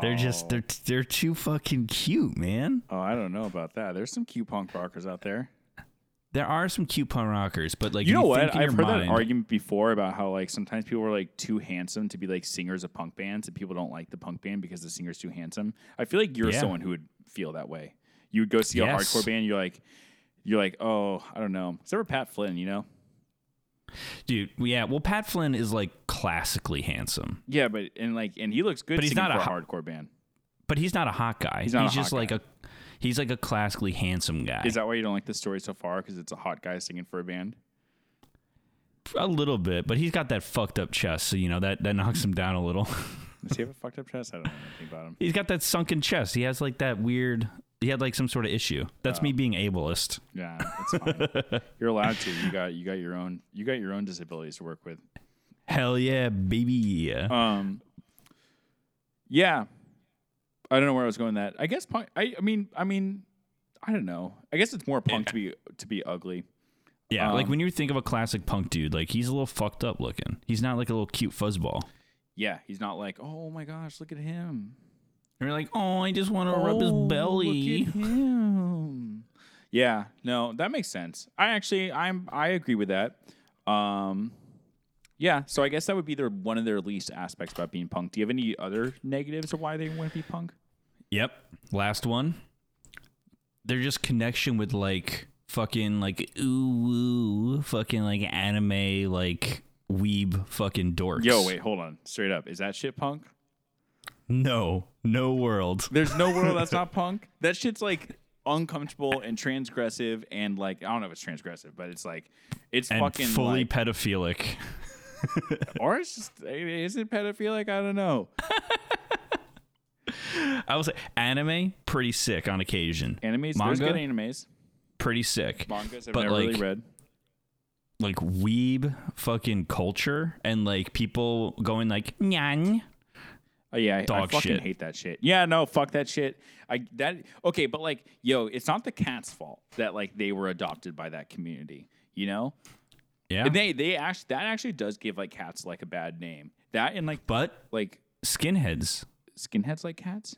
They're just Oh. they're they're too fucking cute, man. Oh, I don't know about that. There's some cute punk rockers out there. There are some cute punk rockers, but like you know what? I've heard that argument before about how like sometimes people are like too handsome to be like singers of punk bands, and people don't like the punk band because the singer's too handsome. I feel like you're Yeah. someone who would feel that way. You would go see a Yes. hardcore band, you're like, you're like, oh, I don't know. Except for Pat Flynn, you know? dude. Yeah, well, Pat Flynn is like classically handsome, Yeah, but and like, and he looks good, But he's not a a hardcore band. but he's not a hot guy. He's a just like guy. a he's like a classically handsome guy. Is that why you don't like the story so far? Because it's a hot guy singing for a band. a little bit, but he's got that fucked up chest, so you know that that knocks him down a little. Does he have a fucked up chest? I don't know anything about him. He's got that sunken chest. He has like that weird. He had like some sort of issue. That's Oh. me being ableist. Yeah, it's fine. You're allowed to. You got you got your own you got your own disabilities to work with. Hell yeah, baby. Um, yeah, I don't know where I was going. With that I guess punk. I, I mean, I mean, I don't know. I guess it's more punk to be to be ugly. yeah, like um, when you think of a classic punk dude, like he's a little fucked up looking. He's not like a little cute fuzzball. Yeah, he's not like, oh my gosh, look at him. And you're like, oh, I just want to rub his Oh, belly. Look at him. Yeah, no, that makes sense. I actually, I'm, I agree with that. Um, yeah, so I guess that would be their one of their least aspects about being punk. Do you have any other negatives of why they wouldn't be punk? Yep. Last one. They're just connection with like fucking like ooh woo fucking like anime like weeb fucking dorks. Yo, wait, hold on, straight up, is that shit punk? No, no world. There's no world that's not punk. That shit's like uncomfortable and transgressive and like I don't know if it's transgressive, but it's like it's And fucking fully like, pedophilic. or it's just is it pedophilic? I don't know. I would say anime pretty sick on occasion. Animes, there's Manga? good animes. Pretty sick. Mangas I've But, never really like, read. Like weeb fucking culture and like people going like nyan. Oh yeah, I, I fucking shit. hate that shit. Yeah, no, fuck that shit. I that okay, but like, yo, it's not the cat's fault that like they were adopted by that community. You know, Yeah. and they they actually that actually does give like cats like a bad name. That and like but like skinheads. Skinheads like cats.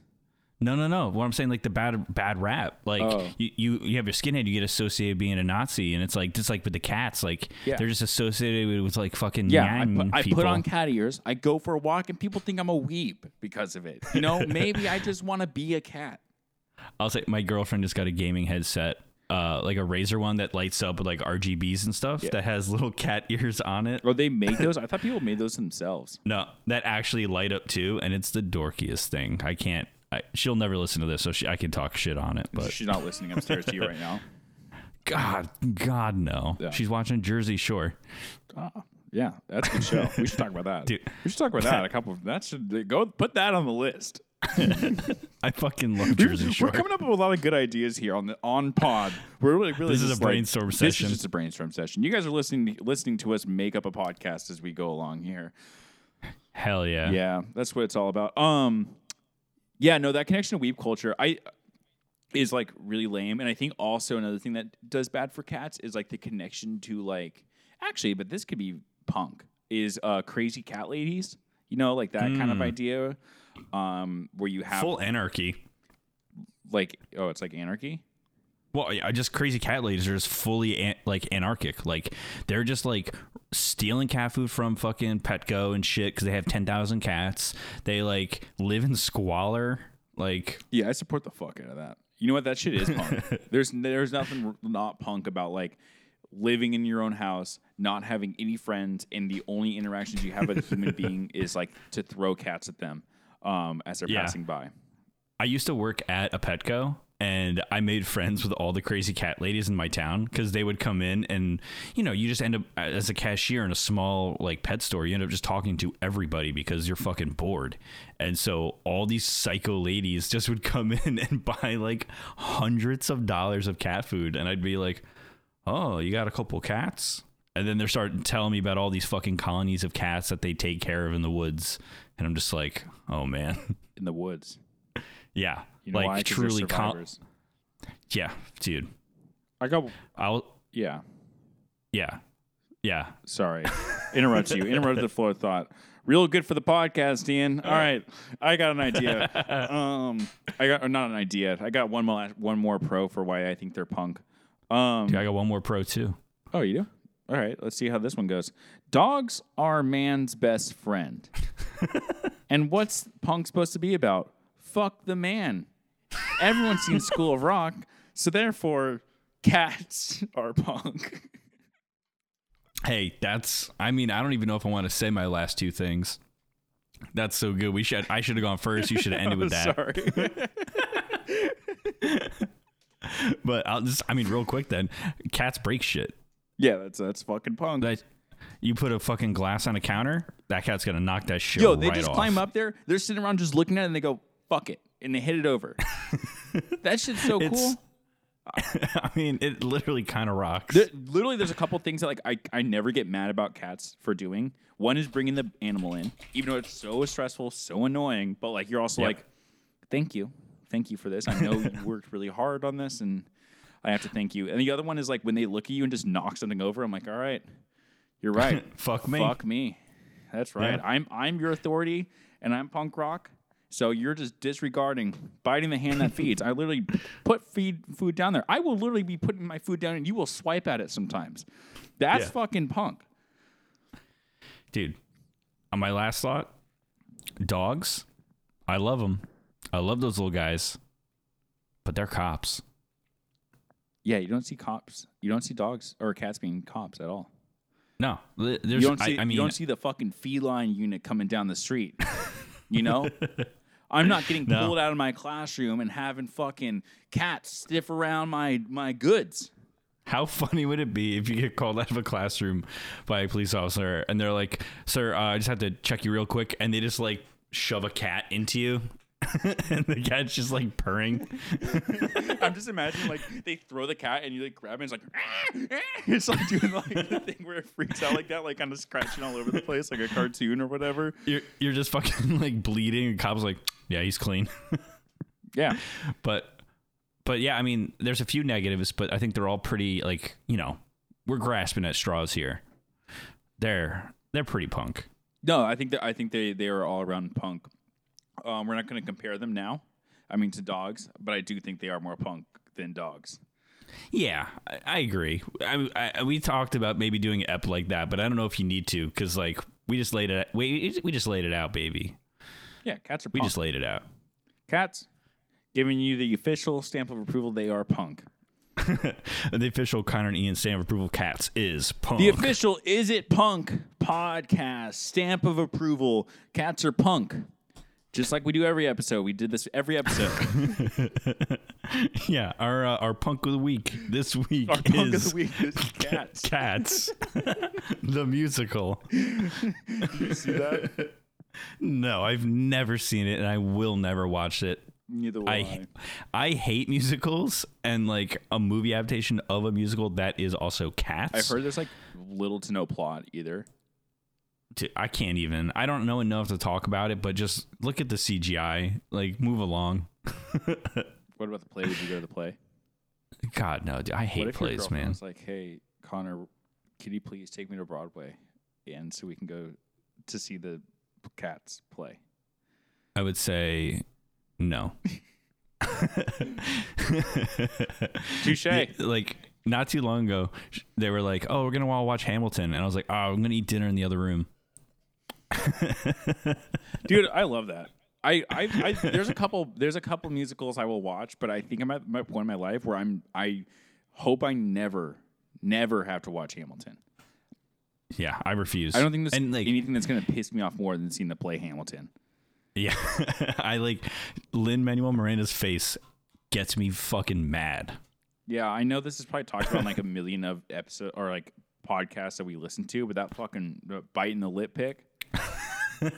No, no, no. What I'm saying, like the bad, bad rap. Like Oh. you, you, you have your skinhead, you get associated being a Nazi, and it's like just like with the cats, like Yeah. they're just associated with, with like fucking Yeah, I yang put, I put on cat ears. I go for a walk, and people think I'm a weeb because of it. You know, maybe I just want to be a cat. I'll say my girlfriend just got a gaming headset, uh, like a Razer one that lights up with like RGBs and stuff that has little cat ears on it. Oh, they make those? I thought people made those themselves. No, that actually light up too, and it's the dorkiest thing. I can't. I, she'll never listen to this, so she, I can talk shit on it. But She's not listening upstairs to you right now. God, God, no. Yeah. She's watching Jersey Shore. Yeah, that's a good show. We should talk about that. Dude. We should talk about that. A couple. That should go. Put that on the list. I fucking love Jersey Shore. we're coming up with a lot of good ideas here on the on pod. We're really, really. This is a like- session. This is just a brainstorm session. You guys are listening listening to us make up a podcast as we go along here. Hell yeah. Yeah, that's what it's all about. Um, yeah, no, that connection to weeb culture, I is like really lame, and I think also another thing that does bad for cats is like the connection to like actually, but this could be punk is uh crazy cat ladies. You know, like that kind of idea, um, where you have Full anarchy. like oh, it's like anarchy. Well, I just crazy cat ladies are just fully an, like anarchic. Like they're just like stealing cat food from fucking Petco and shit because they have ten thousand cats. They like live in squalor. Like Yeah, I support the fuck out of that. You know what? That shit is punk. there's there's nothing not punk about like living in your own house, not having any friends, and the only interactions you have with a human being is like to throw cats at them um, as they're Yeah. passing by. I used to work at a Petco and I made friends with all the crazy cat ladies in my town because they would come in and you know you just end up as a cashier in a small like pet store you end up just talking to everybody because you're fucking bored and so all these psycho ladies just would come in and buy like hundreds of dollars of cat food and I'd be like oh you got a couple cats and then they're starting telling me about all these fucking colonies of cats that they take care of in the woods and I'm just like oh man In the woods, yeah you know like why? truly col- yeah, dude. I got I'll yeah. yeah. Yeah. Sorry, interrupt you. Interrupted the flow of thought. Real good for the podcast, Ian. All right, I got an idea. Um, I got or not an idea. I got one more one more pro for why I think they're punk. Um, I got one more pro too. Oh, you do? All right, let's see how this one goes. Dogs are man's best friend. and what's punk supposed to be about? Fuck the man. Everyone's seen School of Rock, so therefore, cats are punk. Hey, that's I mean, I don't even know if I want to say my last two things. That's so good. We should I should have gone first. You should have ended with that. Sorry. But I'll just I mean real quick then. Cats break shit. Yeah, that's that's fucking punk. That you put a fucking glass on a counter, that cat's gonna knock that shit Yo, they right just off. climb up there. They're sitting around just looking at it and they go, fuck it. And they hit it over. that shit's so It's- cool. I mean, it literally kind of rocks. There, literally, there's a couple things that like I, I never get mad about cats for doing. One is bringing the animal in, even though it's so stressful, so annoying. But like you're also Yep. like, thank you, thank you for this. I know you worked really hard on this, and I have to thank you. And the other one is like when they look at you and just knock something over. I'm like, all right, you're right. Fuck me. Fuck me. That's right. Yeah. I'm I'm your authority, and I'm punk rock, So you're just disregarding, biting the hand that feeds. I literally put feed food down there. I will literally be putting my food down, and you will swipe at it sometimes. That's Yeah. fucking punk. dude. On my last thought, dogs. I love them. I love those little guys, but they're cops. Yeah, you don't see cops. You don't see dogs or cats being cops at all. No, li- You don't see. I, I mean, you don't see the fucking feline unit coming down the street. You know, I'm not getting No. pulled out of my classroom and having fucking cats sniff around my my goods. How funny would it be if you get called out of a classroom by a police officer and they're like, "Sir, uh, I just have to check you real quick," and they just like shove a cat into you, and the cat's just like purring. I'm just imagining like they throw the cat and you like grab it. And it's like "Ah, ah." it's like doing like the thing where it freaks out like that, like kind of scratching all over the place, like a cartoon or whatever. You're you're just fucking like bleeding, and cops like, "Yeah, he's clean." Yeah, but but yeah, I mean, there's a few negatives, but I think they're all pretty like you know, we're grasping at straws here. They're they're pretty punk. no, I think that I think they they are all around punk. Um, we're not going to compare them now. I mean to dogs, but I do think they are more punk than dogs. Yeah, I, I agree. I, I we talked about maybe doing an ep like that, but I don't know if you need to because like we just laid it. We we just laid it out, baby. Yeah, cats are Punk. We just laid it out. cats giving you the official stamp of approval. They are punk. the official Connor and Ian stamp of approval cats is punk. The official Is It Punk podcast stamp of approval. Cats are punk. Just like we do every episode. We did this every episode. yeah, our uh, our punk of the week this week Our punk is of the week is cats. Cats, the musical. you see that? No, I've never seen it, and I will never watch it. Neither will I I. I hate musicals, and like a movie adaptation of a musical that is also Cats. I've heard there's like little to no plot either. I can't even. I don't know enough to talk about it, but just look at the CGI. Like, move along. What about the play? Would you go to the play? God no, dude, I hate plays, man. was like, "Hey, Connor, can you please take me to Broadway, and so we can go to see the cats play?" I would say no. Touche. like not too long ago, they were like, "Oh, we're gonna want to watch Hamilton," and I was like, "Oh, I'm gonna eat dinner in the other room." dude i love that. I, I, I there's a couple there's a couple musicals i will watch but i think i'm at my point in my life where i'm i hope i never never have to watch hamilton. Yeah, I refuse. i don't think there's like anything that's going to piss me off more than seeing the play hamilton. Yeah, I like Lin Manuel Miranda's face gets me fucking mad. yeah i know this is probably talked about in like a million of episode or like podcasts that we listen to but that fucking bite in the lip pick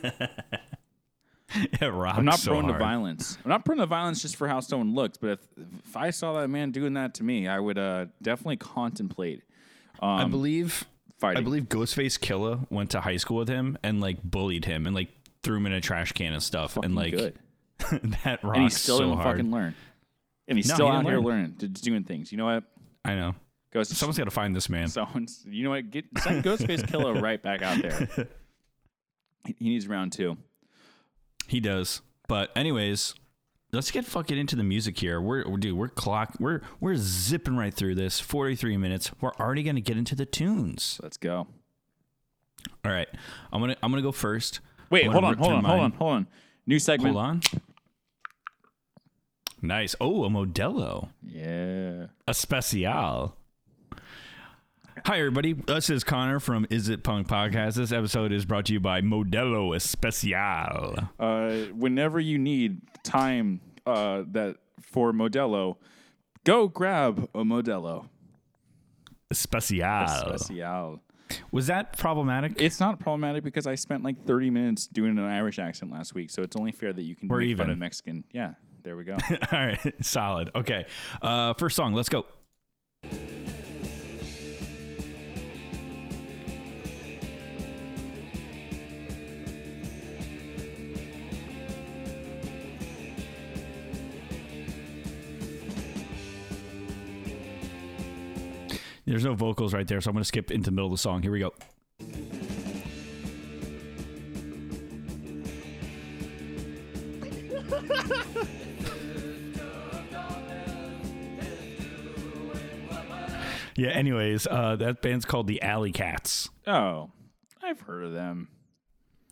i'm not so prone to violence i'm not prone to violence just for how someone looks but if, if i saw that man doing that to me i would uh, definitely contemplate I um, believe fighting I believe Ghostface Killah went to high school with him and like bullied him and like threw him in a trash can and stuff fucking and like that rocks and he still so didn't hard. fucking learn. And he's No, still he out didn't here learn. learning, doing things. You know what? I know. Goes Someone's got to find this man. someone's. You know what? Get send Ghostface Killah right back out there. He needs round two. He does. But anyways, let's get fucking into the music here. We're, dude, we're clock we're we're zipping right through this. 43 minutes. We're already going to get into the tunes. Let's go. All right. I'm to I'm to go first. Wait, hold on, hold on, hold on, hold on. New segment. Hold on. Nice. Oh, a Modelo. Yeah. A special. Hi, everybody. This is Connor from Is It Punk Podcast. This episode is brought to you by Modelo Especial. Uh, whenever you need time, uh, that for Modelo, go grab a Modelo. Especial. Special. Was that problematic? It's not problematic because I spent like 30 minutes doing an Irish accent last week, so it's only fair that you can We're make fun of Mexican. Yeah, there we go. All right. Solid. Okay. Uh, first song. Let's go. There's no vocals right there, so I'm going to skip into the middle of the song. Here we go. Yeah. Anyways, uh, that band's called the Alley Cats. Oh, I've heard of them.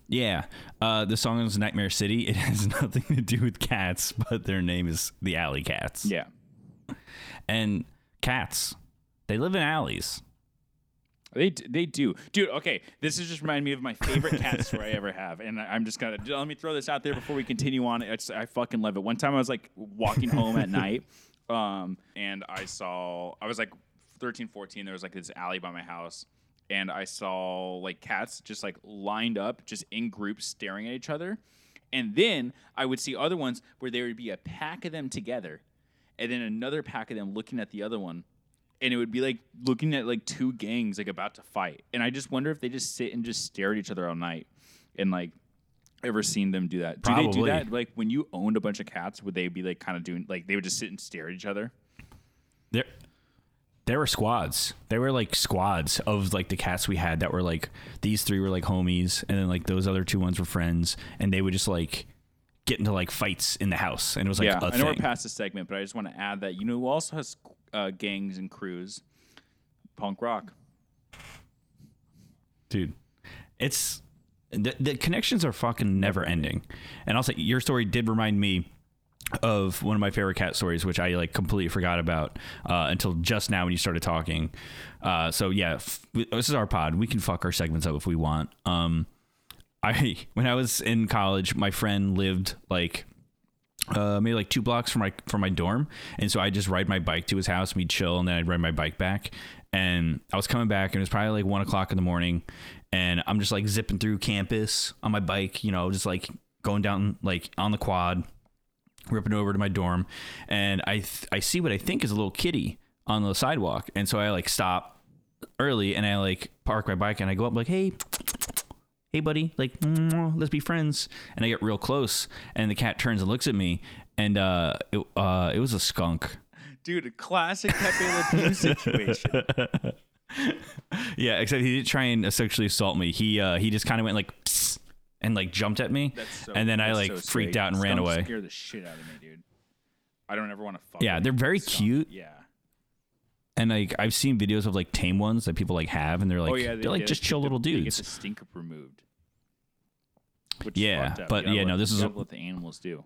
Yeah. Uh, the song is Nightmare City. It has nothing to do with cats, but their name is the Alley Cats. Yeah. And cats, they live in alleys. They d- they do, dude. Okay, this is just reminding me of my favorite cat story I ever have, and I- I'm just gonna let me throw this out there before we continue on. It's, I fucking love it. One time I was like walking home at night, um, and I saw I was like 13, 14. There was like this alley by my house, and I saw like cats just like lined up, just in groups, staring at each other, and then I would see other ones where there would be a pack of them together, and then another pack of them looking at the other one and it would be like looking at like two gangs like about to fight. And i just wonder if they just sit and just stare at each other all night and like ever seen them do that. Do they do that like when you owned a bunch of cats would they be like kind of doing like they would just sit and stare at each other? There, there were squads. There were like squads of like the cats we had that were like these three were like homies, and then like those other two ones were friends, and they would just like get into like fights in the house, and it was like yeah i know we're past this segment but i just want to add that you know who also has uh, gangs and crews punk rock dude. It's the, the connections are fucking never ending. And also, your story did remind me of one of my favorite cat stories, which I like completely forgot about uh, until just now when you started talking. Uh, so yeah, f- this is our pod. We can fuck our segments up if we want. Um, I when I was in college, my friend lived like uh, maybe like two blocks from my from my dorm, and so I just ride my bike to his house, we'd chill, and then I'd ride my bike back. And I was coming back, and it was probably like one o'clock in the morning, and I'm just like zipping through campus on my bike, you know, just like going down like on the quad, ripping over to my dorm, and I th- I see what I think is a little kitty on the sidewalk, and so I like stop early, and I like park my bike, and I go up like, hey hey buddy like let's be friends and i get real close and the cat turns and looks at me and uh it, uh, it was a skunk dude a classic pepe le pew situation yeah except he didn't try and sexually assault me he uh he just kind of went like "Psst," and like jumped at me so, and then i like so freaked out and ran away Scare the shit out of me, dude. I don't ever want to fuck. Yeah, they're very skunk. cute. Yeah. And like i've seen videos of like tame ones that people like have and they're like oh yeah, they're like just chill the- little They get dudes the stink removed. Which Yeah, but yeah, no, this is what the animals do.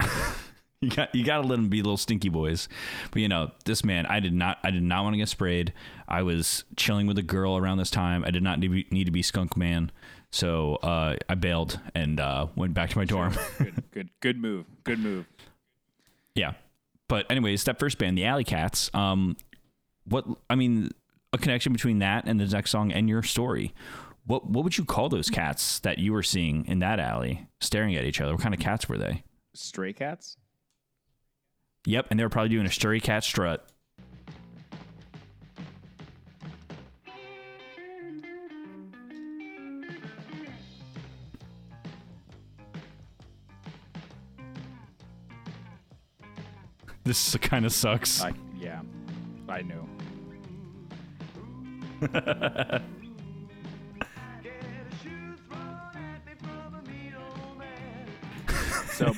you got you got to let them be little stinky boys. But you know, this man, I did not I did not want to get sprayed. I was chilling with a girl around this time. I did not need to be, need to be skunk man. So uh, I bailed and uh, went back to my dorm. Good, good, good move. Good move. yeah. But anyways, that first band, the Alley Cats. Um, what I mean, a connection between that and the next song and your story. What what would you call those cats that you were seeing in that alley, staring at each other? What kind of cats were they? Stray cats. Yep, and they were probably doing a stray cat strut. This kind of sucks. I I knew. so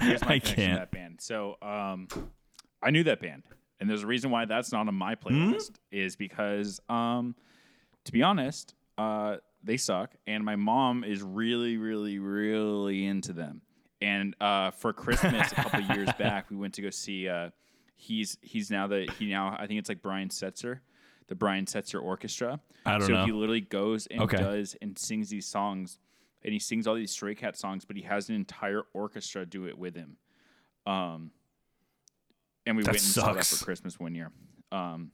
here's my I connection to can't. that band. So um, I knew that band, and there's a reason why that's not on my Hmm? playlist is because um, to be honest, uh, they suck, and my mom is really, really, really into them. And uh, for Christmas a couple years back, we went to go see. Uh, he's he's now the he now I think it's like Brian Setzer, the Brian Setzer Orchestra. I don't so know. he literally goes and Okay. does and sings these songs, and he sings all these Stray Cat songs, but he has an entire orchestra do it with him. Um, and we That went and saw that for Christmas one year. Um,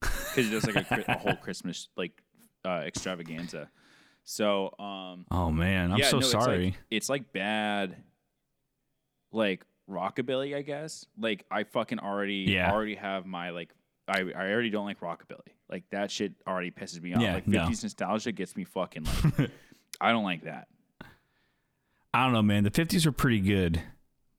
because he does like a, a whole Christmas like uh, extravaganza. So um, Oh man, I'm yeah, so no, it's like- sorry. It's like, bad, like rockabilly, I guess. Like I fucking already Yeah. already have my like. I, I already don't like rockabilly. Like that shit already pisses me off. Yeah, like no. 50s nostalgia gets me fucking like. I don't like that. I don't know, man. The 50s were pretty good.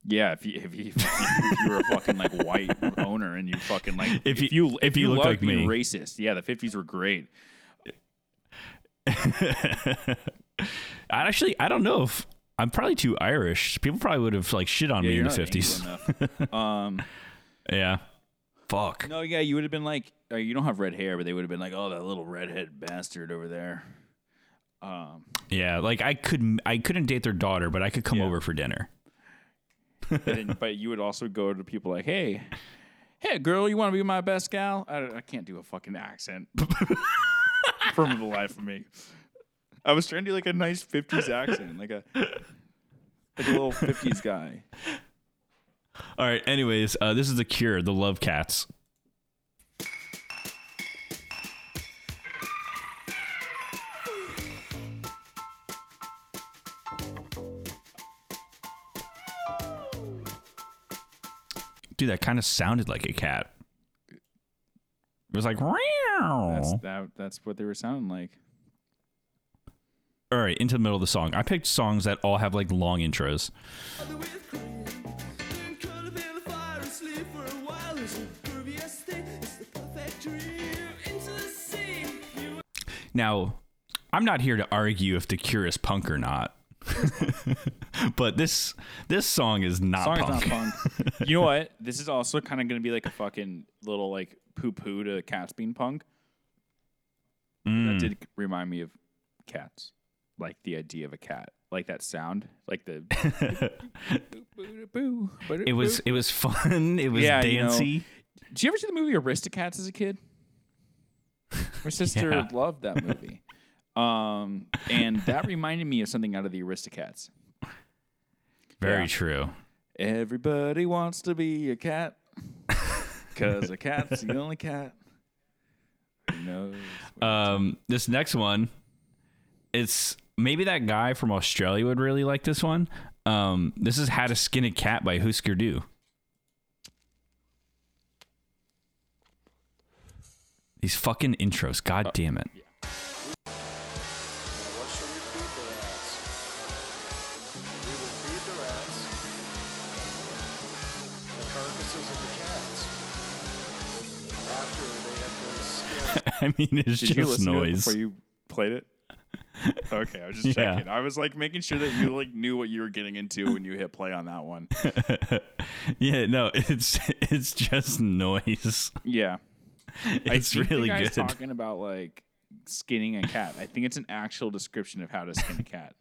Yeah, if you if you, if you, were a fucking like white owner and you fucking like If you- if you look like me. racist, yeah, the 50s were great. I actually I don't know if I'm probably too Irish. People probably would have like shit on Yeah, me in the fifties. Um, Yeah. Fuck. no, yeah, you would have been like, uh, you don't have red hair, but they would have been like, oh, that little redhead bastard over there. Um, Yeah, like I couldn't I couldn't date their daughter, but I could come Yeah. over for dinner. then, but you would also go to people like, hey, hey, girl, you want to be my best gal? I, I can't do a fucking accent for the life of me. I was trying to do like a nice '50s accent, like a like a little '50s guy. All right. Anyways, uh, this is the Cure, the Love Cats. Dude, that kind of sounded like a cat. It was like, That's that. That's what they were sounding like. All right, into the middle of the song. I picked songs that all have like long intros. Now, I'm not here to argue if the Cure is punk or not. but this this song is not Song punk. is not punk. you know what? This is also kind of going to be like a fucking little like poo poo to cats being punk. Mm. That did remind me of cats, like the idea of a cat, like that sound, like the. It was it was fun. It was Yeah, you know, dancey. Did you ever see the movie Aristocats as a kid? My sister Yeah. loved that movie. Um, and that reminded me of something out of the Aristocats. Very yeah. true. Everybody wants to be a cat because a cat's the only cat who knows. Um, this next one, it's maybe that guy from Australia would really like this one. Um, this is "How to Skin a Cat" by Husker Du. These fucking intros, god damn it! What shall we feed their ass? We will feed their ass the carcasses of the cats after they have been skinned. I mean, it's Did just listen to it noise. before you played it? Okay, I was just Yeah. checking. I was like making sure that you like knew what you were getting into when you hit play on that one. yeah, no, it's it's just noise. Yeah, It's I think really guy's good. talking about like skinning a cat. I think it's an actual description of how to skin a cat.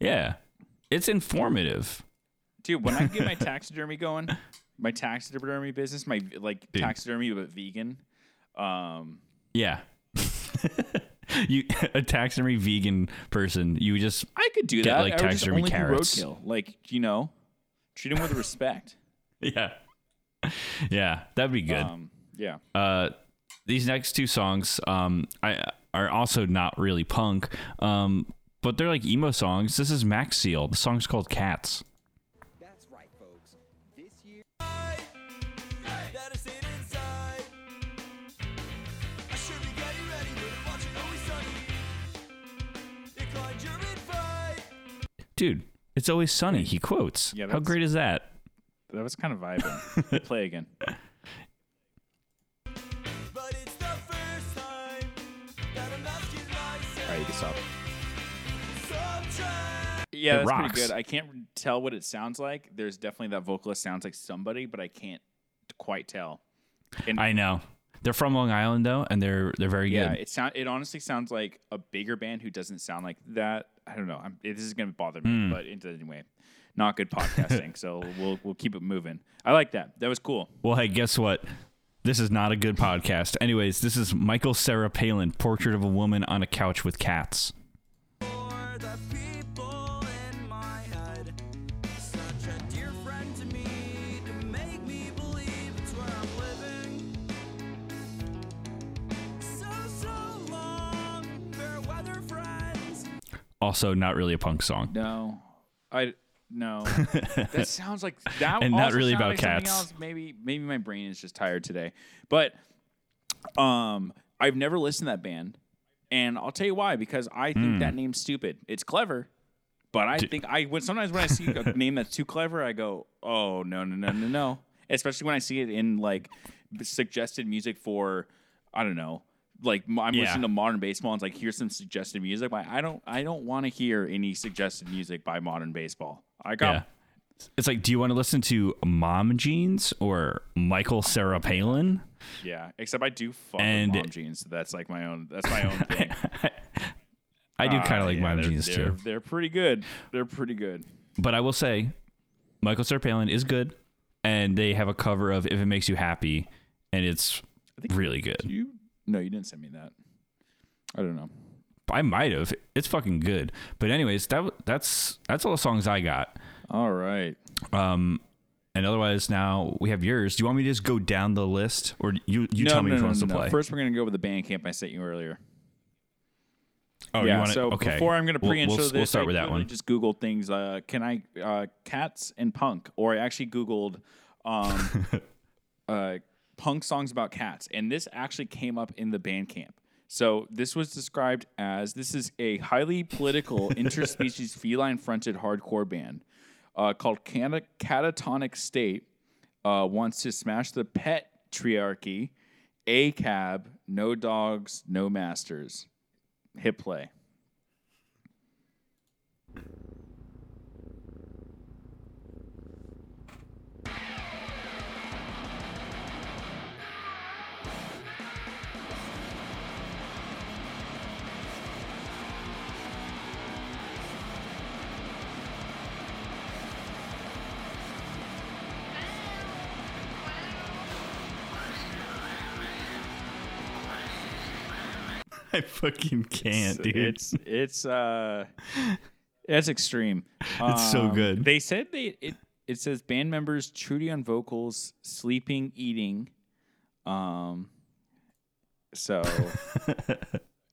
Yeah, it's informative. Dude, when I get my taxidermy going, my taxidermy business, my like Dude. taxidermy but vegan. Um, Yeah. you a taxidermy vegan person, you just I could do that. like, I just taxidermy only carrots. roadkill. Like you know, treat him with respect. yeah. Yeah, that'd be good. Um, yeah. uh these next two songs um I are also not really punk. Um but they're like emo songs. This is Macseal. The song's called Cats. Dude, it's always sunny. He quotes. Yeah, How great is that? That was kind of vibing. Play again. All right, you can stop. Yeah, that's rocks. pretty good. I can't tell what it sounds like. There's definitely that vocalist sounds like somebody, but I can't quite tell. And I know. They're from Long Island though, and they're they're very yeah, good. Yeah, it sound it honestly sounds like a bigger band who doesn't sound like that. I don't know. I'm, this is gonna bother me, Hmm. but anyway, not good podcasting. so we'll we'll keep it moving. I like that. That was cool. Well, hey, guess what? This is not a good podcast. Anyways, this is Michael Cera Palin, Portrait of a Woman on a Couch with Cats. Also, not really a punk song. No, I no. that sounds like that. And not really about like cats. Else. Maybe maybe my brain is just tired today. But um, I've never listened to that band, and I'll tell you why. Because I think Hmm. that name's stupid. It's clever, but I think I when sometimes when I see a name that's too clever, I go, oh no no no no no. Especially when I see it in like suggested music for I don't know like I'm Yeah. listening to modern baseball and it's like here's some suggested music. Like I don't I don't want to hear any suggested music by modern baseball. I got Yeah. It's like, do you want to listen to Mom Jeans or Michael Cera Palin? yeah. Except I do fuck And- mom jeans. So that's like my own. That's my own thing. I do kind Ah, of like yeah, Mom Jeans they're, too. They're pretty good. They're pretty good. But I will say, Michael Cera Palin is good, and they have a cover of "If It Makes You Happy," and it's really good. You no, you didn't send me that. I don't know. I might have. It's fucking good. But anyways, that that's that's all the songs I got. All right. Um, and otherwise, now we have yours. Do you want me to just go down the list, or you you no, tell me no, which no, ones no, to no. play? First, we're gonna go with the Bandcamp I sent you earlier. oh, you yeah. wanna- so okay. before I'm gonna pre-intro we'll, this, we'll start I with that one. Just Googled things. Uh, can I uh, cats and punk? Or I actually Googled um, uh, punk songs about cats, and this actually came up in the Bandcamp. So this was described as this is a highly political interspecies feline fronted hardcore band uh, called Cata- Catatonic State. Uh, wants to smash the pet triarchy, a cab, no dogs, no masters. Hit play. I fucking can't, dude. It's it's uh it's extreme. It's so Um, good. They said they it it says band members Trudy on vocals, sleeping, eating. Um so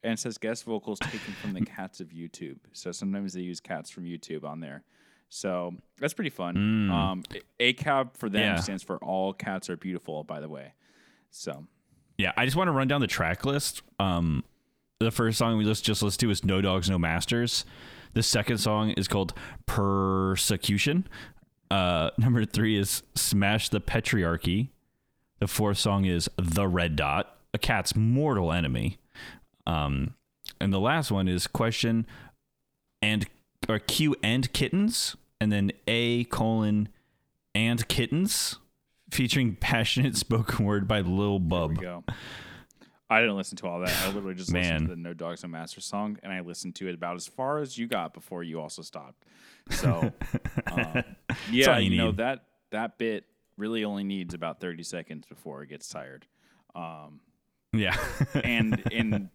and it says guest vocals taken from the cats of YouTube. So sometimes they use cats from YouTube on there. So that's pretty fun. Um ACAB for them Mm. Yeah. stands for all cats are beautiful, by the way. So Yeah, I just want to run down the track list. Um, the first song we just just listened to is "No Dogs, No Masters." The second song is called "Persecution." Uh, number three is "Smash the Patriarchy." The fourth song is "The Red Dot," a cat's mortal enemy. Um, and the last one is "Question and or Q and Kittens," and then A colon and Kittens, featuring passionate spoken word by Lil Bub. I didn't listen to all that. I literally just Man. listened to the No Dogs No Master song, and I listened to it about as far as you got before you also stopped. So, um, yeah, you you know that that bit really only needs about thirty seconds before it gets tired. Um, Yeah. and and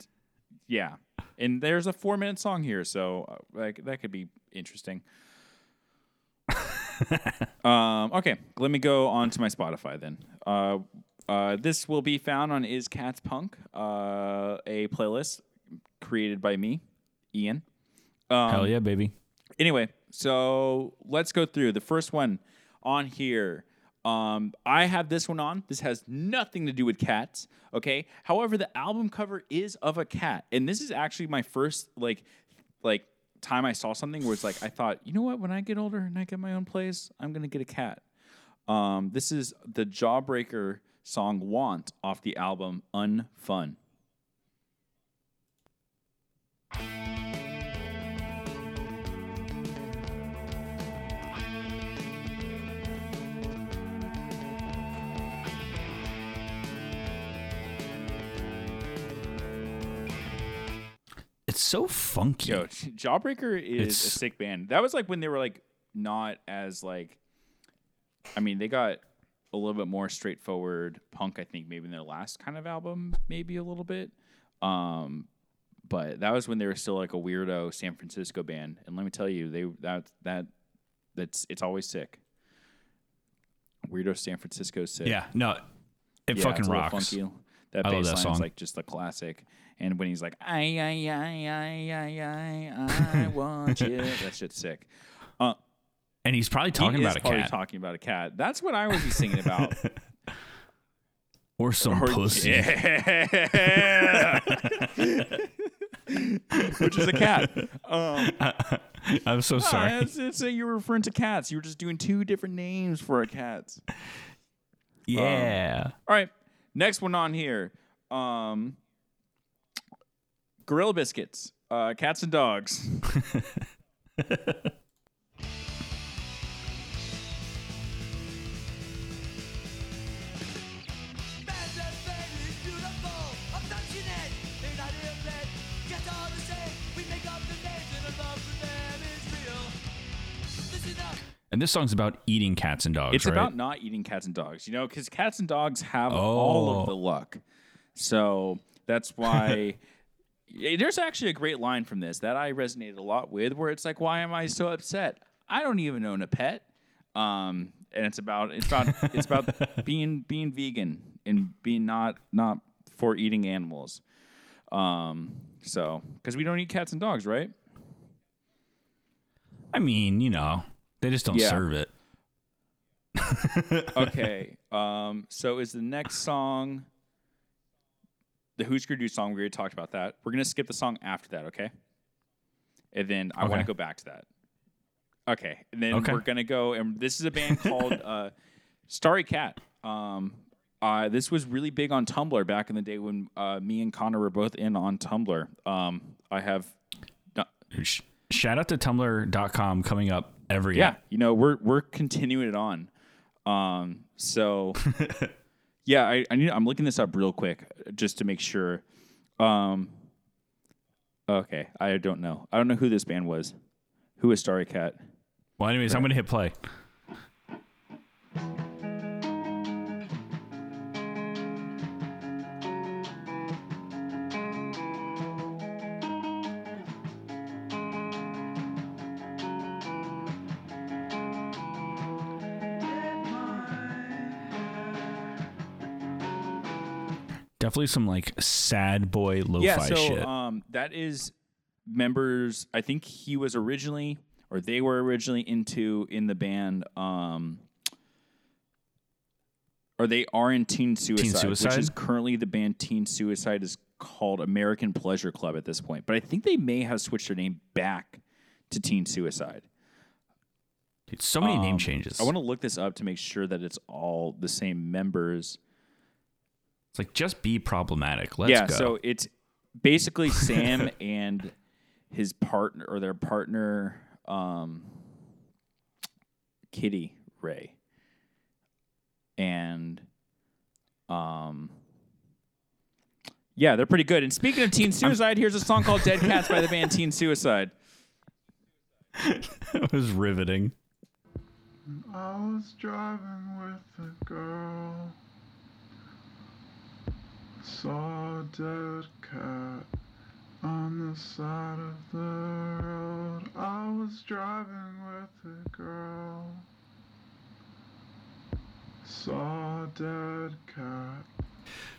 yeah, and there's a four minute song here, so uh, like that could be interesting. um, okay, let me go on to my Spotify then. Uh, uh, this will be found on Is Cats Punk, uh, a playlist created by me, Ian. Um, Hell yeah, baby. anyway, so let's go through the first one on here. Um, I have this one on. This has nothing to do with cats. Okay. However, the album cover is of a cat, and this is actually my first like like time I saw something where it's like I thought, you know what? When I get older and I get my own place, I'm gonna get a cat. Um, this is the Jawbreaker song "Want" off the album "Unfun." It's so funky. Yo, Jawbreaker is It's- a sick band. That was like when they were like not as like. I mean, they got a little bit more straightforward punk. I think maybe in their last kind of album, maybe a little bit. Um, but that was when they were still like a weirdo San Francisco band. And let me tell you, they that that that's it's always sick. Weirdo San Francisco sick. Yeah, no, it Yeah, fucking it's a little rocks. Funky. That bass line is like just a classic. And when he's like, I, I, I, I, I, I, I want you. That shit's sick. Uh, And he's probably he talking is about a probably cat talking about a cat. That's what I would be singing about. or some Or- pussy. Yeah. Which is a cat. Um, I'm so sorry. it's, it's, uh, you're referring to cats. You were just doing two different names for a cat. yeah. All right, next one on here. Um, Gorilla Biscuits, uh, Cats and Dogs. And this song's about eating cats and dogs, It's right? about not eating cats and dogs, you know, because cats and dogs have all Oh. of the luck. So that's why there's actually a great line from this that I resonated a lot with, where it's like, "Why am I so upset? I don't even own a pet." Um, and it's about it's about it's about being being vegan and being not not for eating animals. Um, so because we don't eat cats and dogs, right? I mean, you know, they just don't Yeah. serve it. okay. Um, so is the next song the Husker Du song? We already talked about that. We're gonna skip the song after that, okay? And then I want to go back to that. Okay, and then Okay. we're gonna go, and this is a band called uh, Starry Cat. Um, uh, this was really big on Tumblr back in the day when uh, me and Connor were both in on Tumblr. Um, I have, Sh- Shout out to Tumblr.com coming up every yeah, you know, we're we're continuing it on. Um, so yeah, I, I need I'm looking this up real quick just to make sure. Um, okay, I don't know. I don't know who this band was. Who is Starry Cat? Well, anyways, I'm gonna hit play. Definitely some like sad boy lo-fi yeah, so shit. um, that is members. I think he was originally, or they were originally into in the band. Um, or they are in Teen Suicide, which Suicide? is currently the band Teen Suicide is called American Pleasure Club at this point. But I think they may have switched their name back to Teen Suicide. Dude, so many name Um, changes. I want to look this up to make sure that it's all the same members. It's like just be problematic. Let's yeah, go. so it's basically Sam and his partner or their partner, um, Kitty Ray, and um, yeah, they're pretty good. And speaking of Teen Suicide, here's a song called "Dead Cats" by the band Teen Suicide. it was riveting. I was driving with a girl. Saw a dead cat on the side of the road. I was driving with a girl. Saw a dead cat.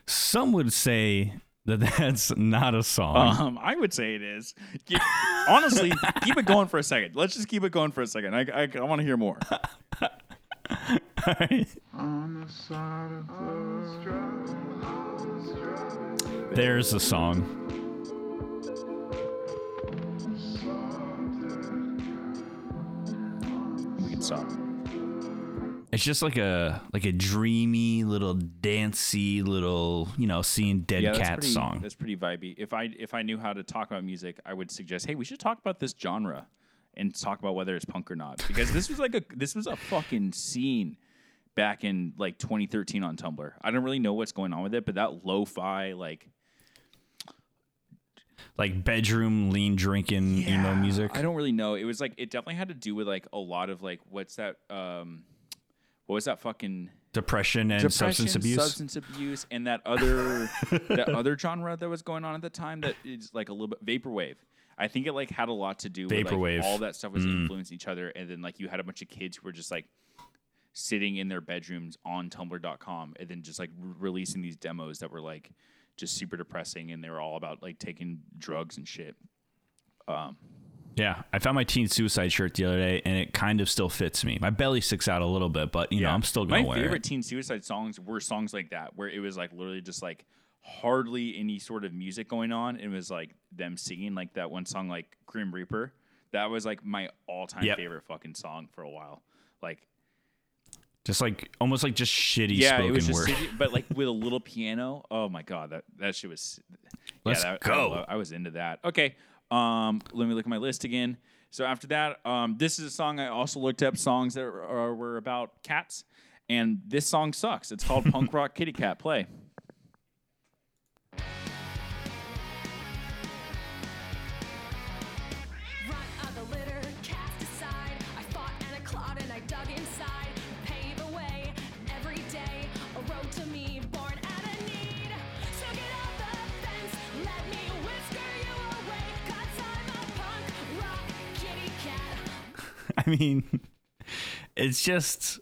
Some would say that that's not a song. Um, I would say it is. Keep- honestly, keep it going for a second. Let's just keep it going for a second. I, I, I want to hear more. On the side of the road. There's a song. We can stop. It's just like a like a dreamy little dancey little you know seeing dead yeah, cat pretty, song. That's pretty vibey. If I if I knew how to talk about music, I would suggest, hey, we should talk about this genre and talk about whether it's punk or not. Because this was like a this was a fucking scene back in like 2013 on Tumblr. I don't really know what's going on with it, but that lo-fi like Like bedroom lean drinking emo music. I don't really know. It was like it definitely had to do with like a lot of like what's that um what was that fucking Depression and substance abuse. substance abuse, and that other that other genre that was going on at the time that is like a little bit vaporwave. I think it like had a lot to do with Vaporwave. like all that stuff was Mm. influencing each other, and then like you had a bunch of kids who were just like sitting in their bedrooms on Tumblr.com, and then just like re- releasing these demos that were like just super depressing, and they were all about like taking drugs and shit. Um, yeah, I found my teen suicide shirt the other day, and it kind of still fits me. My belly sticks out a little bit, but you know I'm still gonna wear My wear favorite it. Teen Suicide songs were songs like that, where it was like literally just like hardly any sort of music going on. It was like them singing like that one song, like Grim Reaper. That was like my all-time Yep. favorite fucking song for a while. Like, Just like almost like just shitty yeah, spoken it was just, word. city- but like with a little piano. Oh my god, that that shit was. Let's that- I go. lo- I, was into that. Okay. Um, let me look at my list again. So after that, um, this is a song I also looked up songs that are, are, were about cats, and this song sucks. It's called Punk Rock Kitty Cat. Play. I mean, it's just,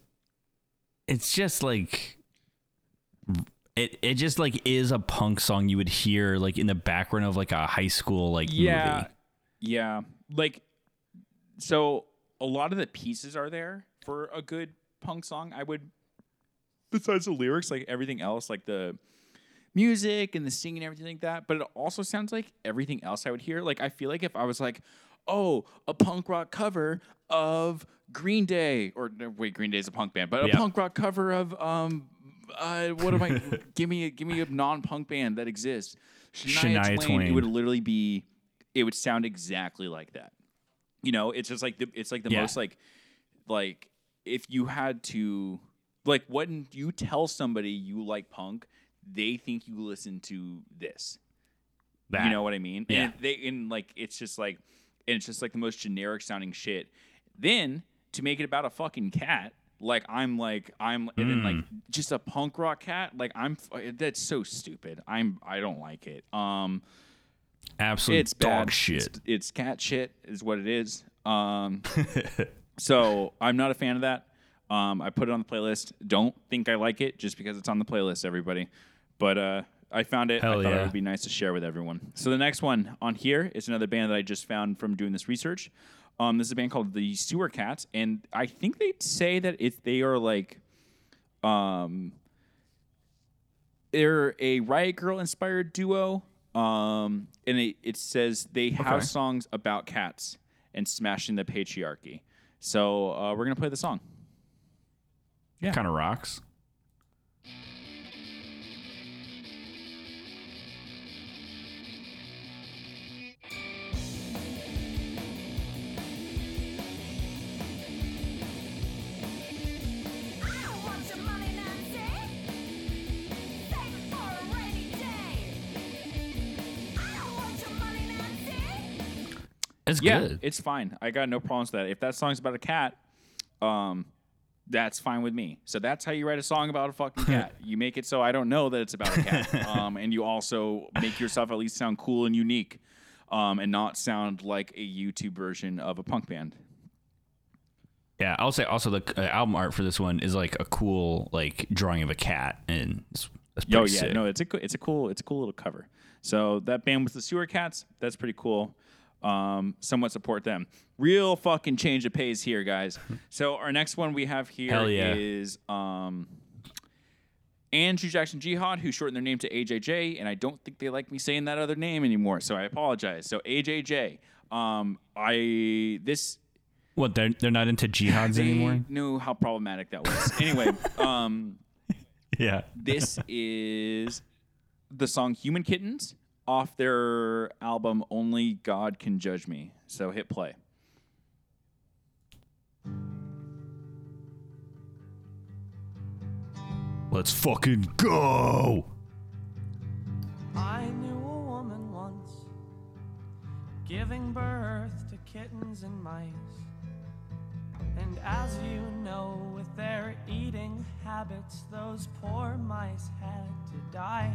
it's just like, it it just like is a punk song you would hear like in the background of like a high school like Yeah. movie. Yeah. Like, so a lot of the pieces are there for a good punk song. I would, besides the lyrics, like everything else, like the music and the singing and everything like that. But it also sounds like everything else I would hear. Like, I feel like if I was like, oh, a punk rock cover of Green Day, or wait, Green Day is a punk band, but a Yeah. punk rock cover of, um, uh, what am I? give me, a, give me a non-punk band that exists. Shania, Shania Twain, It would literally be it would sound exactly like that. You know, it's just like the it's like the Yeah. most like like if you had to like when you tell somebody you like punk, they think you listen to this. That. You know what I mean? Yeah. And they and like it's just like and it's just like the most generic sounding shit. Then to make it about a fucking cat, like I'm like I'm and then like just a punk rock cat, like I'm that's so stupid. I'm I don't like it. Um Absolute it's dog bad. shit. It's, it's cat shit, is what it is. Um, so I'm not a fan of that. Um, I put it on the playlist. Don't think I like it just because it's on the playlist, everybody. But uh, I found it. I Hell thought it would be nice to share with everyone. So the next one on here is another band that I just found from doing this research. Um, this is a band called the Sewer Cats, and I think they say that if they are like, um, they're a Riot Grrrl inspired duo. Um, and it, it says they have songs about cats and smashing the patriarchy. So uh, we're gonna play the song. Yeah. Kind of rocks. It's Yeah, good. it's fine. I got no problems with that. If that song's about a cat, um, that's fine with me. So that's how you write a song about a fucking cat. you make it so I don't know that it's about a cat, um, and you also make yourself at least sound cool and unique, um, and not sound like a YouTube version of a punk band. Yeah, I'll say also the uh, album art for this one is like a cool like drawing of a cat, and it's, it's pretty Oh yeah, sick. no, it's a it's a cool it's a cool little cover. So that band with the sewer cats, that's pretty cool. Um, somewhat support them. Real fucking change of pace here, guys. So our next one we have here yeah. is um, Andrew Jackson Jihad, who shortened their name to AJJ, and I don't think they like me saying that other name anymore, so I apologize. So AJJ, um, I this What they're they're not into jihads they anymore. knew how problematic that was. anyway, um. Yeah, This is the song Human Kittens off their album Only God Can Judge Me. So hit play. let's fucking go. I knew a woman once giving birth to kittens and mice. And as you know, with their eating habits, those poor mice had to die.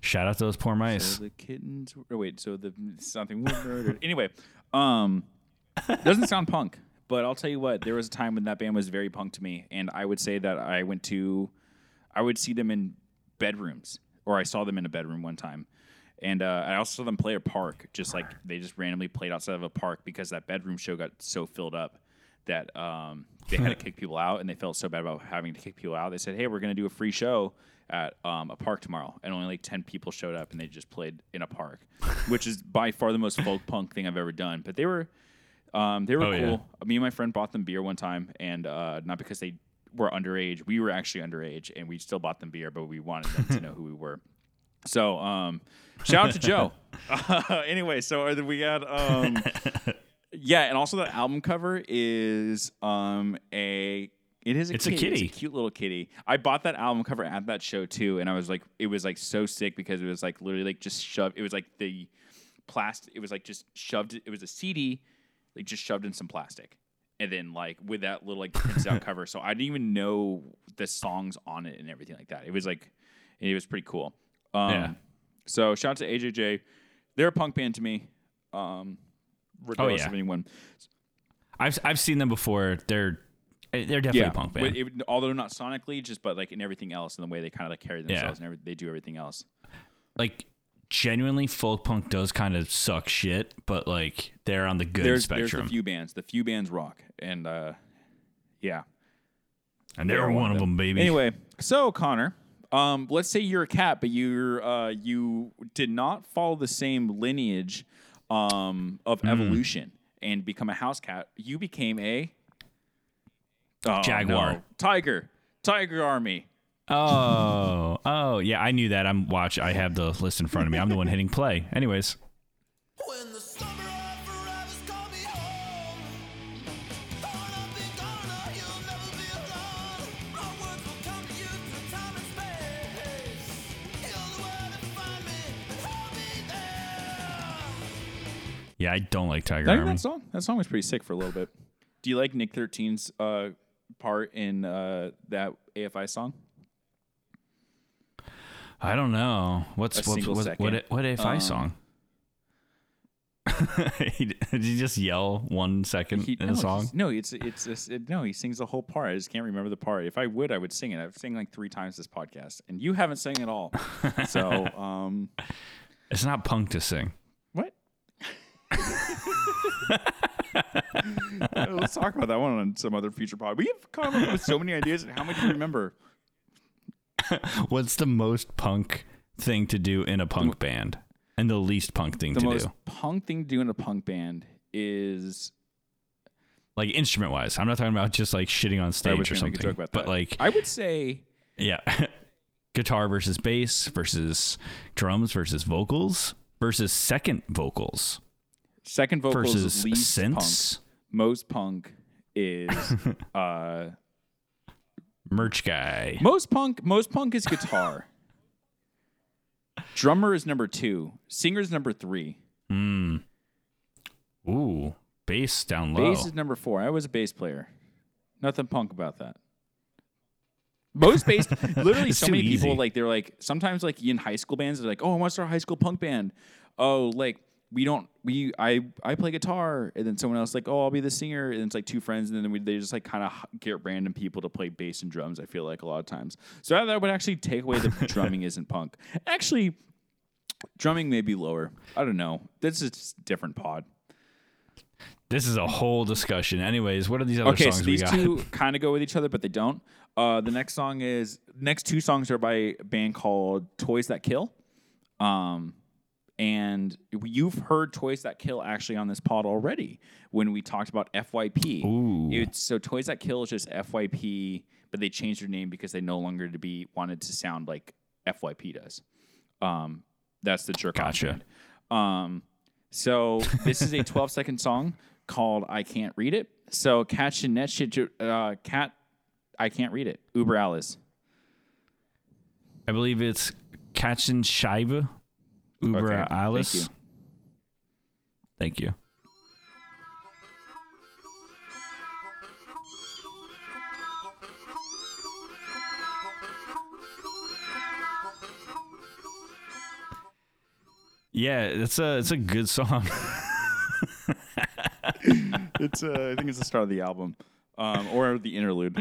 Shout out to those poor mice. So the kittens. Or wait, so the something was murdered. anyway, um, doesn't sound punk, but I'll tell you what. There was a time when that band was very punk to me, and I would say that I went to, I would see them in bedrooms, or I saw them in a bedroom one time. And uh, I also saw them play a park, just like they just randomly played outside of a park because that bedroom show got so filled up that um, they had to kick people out, and they felt so bad about having to kick people out. They said, "Hey, we're going to do a free show at um, a park tomorrow," and only like ten people showed up, and they just played in a park, which is by far the most folk punk thing I've ever done. But they were um, they were Oh, yeah. cool. Me and my friend bought them beer one time, and uh, not because they were underage. We were actually underage, and we still bought them beer, but we wanted them to know who we were. So, um, shout out to Joe. anyway, so we got um, yeah, and also the album cover is um a it is a It's a kitty. kitty. It's a cute little kitty. I bought that album cover at that show too, and I was like, it was like so sick because it was like literally like just shoved. It was like the plastic. It was like just shoved. It was a CD, like just shoved in some plastic, and then like with that little like printed out cover. So I didn't even know the songs on it and everything like that. It was like, it was pretty cool. Um, Yeah. So shout out to AJJ. They're a punk band to me. Um, regardless Oh, yeah. of anyone. I've I've seen them before. They're they're definitely a punk band. It- although not sonically, just but like in everything else, and the way they kind of like carry themselves and every, they do everything else. like genuinely, folk punk does kind of suck shit, but like they're on the good there's there's spectrum, the few bands, the few bands rock, and uh, yeah, and they're, they're one of them, baby. Anyway, so Connor, um, let's say you're a cat, but you're uh, you did not follow the same lineage um, of Hmm. evolution and become a house cat. You became a Oh, Jaguar. no. tiger, tiger army. Oh, oh, yeah, I knew that. I'm watch. I have the list in front of me. I'm the one hitting play. Anyways, When the summer of forever's call me home, gonna be gonna, you'll never be alone. My words will come to you through time and space. You're the one to find me and hold me there. yeah, I don't like Tiger I Army. that song that song was pretty sick for a little bit. Do you like Nick 13's uh, part in uh, that AFI song? I don't know. What's what, what, what, what if I Um, song? Did he just yell one second He- in no, a song? No, it's it's it's- it, no. He sings the whole part. I just can't remember the part. If I would, I would sing it. I've sang like three times this podcast, and you haven't sang at all. so, um, It's not punk to sing. what? Let's talk about that one on some other future pod. We have come up with so many ideas. And how many do you remember? What's the most punk thing to do in a punk band, and the least punk thing The to most do, punk thing to do in a punk band is like instrument wise? I'm not talking about just like shitting on stage or gonna make a something. but that. like, I would say yeah, guitar versus bass versus drums versus vocals versus second vocals second vocals versus least punk. Most punk is uh merch guy. Most punk, most punk is guitar. Drummer is number two. Singer is number three. Ooh, bass down low. Bass is number four. I was a bass player. Nothing punk about that. Most bass, literally, so many people like they're like sometimes like in high school bands they're like, oh, I want to start a high school punk band. Oh, like we don't we I I play guitar and then someone else like oh I'll be the singer and it's like two friends and then we, they just like kind of get random people to play bass and drums. I feel like a lot of times. So that, would actually take away the drumming isn't punk. Actually, drumming may be lower. I don't know. This is a different pod. This is a whole discussion. Anyways, what are these other Okay, songs so these two kind of go with each other, but they don't. Uh, the next song is next two songs are by a band called Toys That Kill. Um, and you've heard Toys That Kill actually on this pod already when we talked about FYP. Ooh. It's, so Toys That Kill is just FYP, but they changed their name because they no longer to be wanted to sound like FYP does. Um, that's the jerk Gotcha. Um, so this is a 12 second song called I Can't Read It. So catch and net shit, uh, cat, I can't read it. Uber Alice. I believe it's Katchen Scheibe, Uber Okay, thank Alice. you. Thank you. Yeah, it's a it's a good song. It's uh, I think it's the start of the album, um, or the interlude.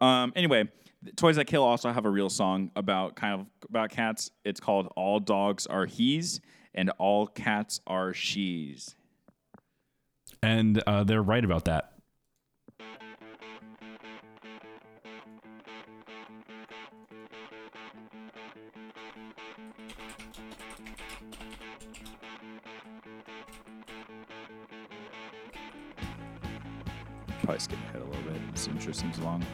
Um, anyway, Toys That Kill also have a real song about kind of about cats. It's called "All Dogs Are He's" and "All Cats Are She's." and uh, they're right about that. Probably skip ahead a little bit. This intro seems long.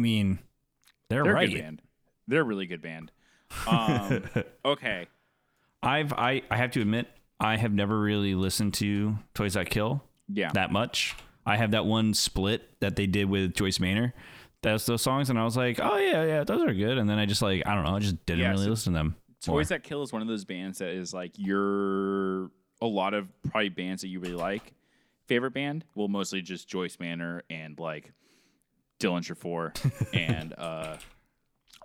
Mean, they're, They're a right. good band. They're a really good band. Um, okay. I've I, I have to admit I have never really listened to Toys That Kill Yeah. that much. I have that one split that they did with Joyce Manor. That's those songs, and I was like, oh yeah, yeah, those are good. And then I just like I don't know, I just didn't Yeah, really so listen to them. more. Toys That Kill is one of those bands that is like your a lot of probably bands that you really like. Favorite band? Well, mostly just Joyce Manor and like Dillinger Four and uh,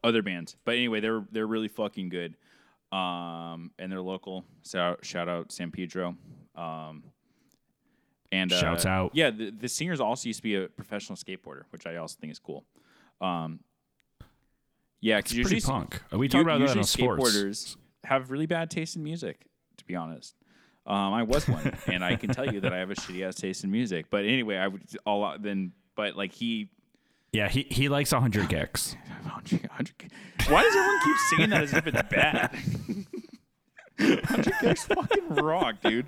other bands. But anyway, they're they're really fucking good. Um, and they're local. So shout out San Pedro. Um, and uh, Shouts out. Yeah, the, the singers also used to be a professional skateboarder, which I also think is cool. Um, yeah, because pretty usually punk. Are we talk about that usually sports. skateboarders have really bad taste in music. To be honest, um, I was one, and I can tell you that I have a shitty ass taste in music. But anyway, I would all then, but like he. Yeah, he he likes 100 gecs. 100, 100 Why does everyone keep singing that as if it's bad? 100 K's fucking rock, dude.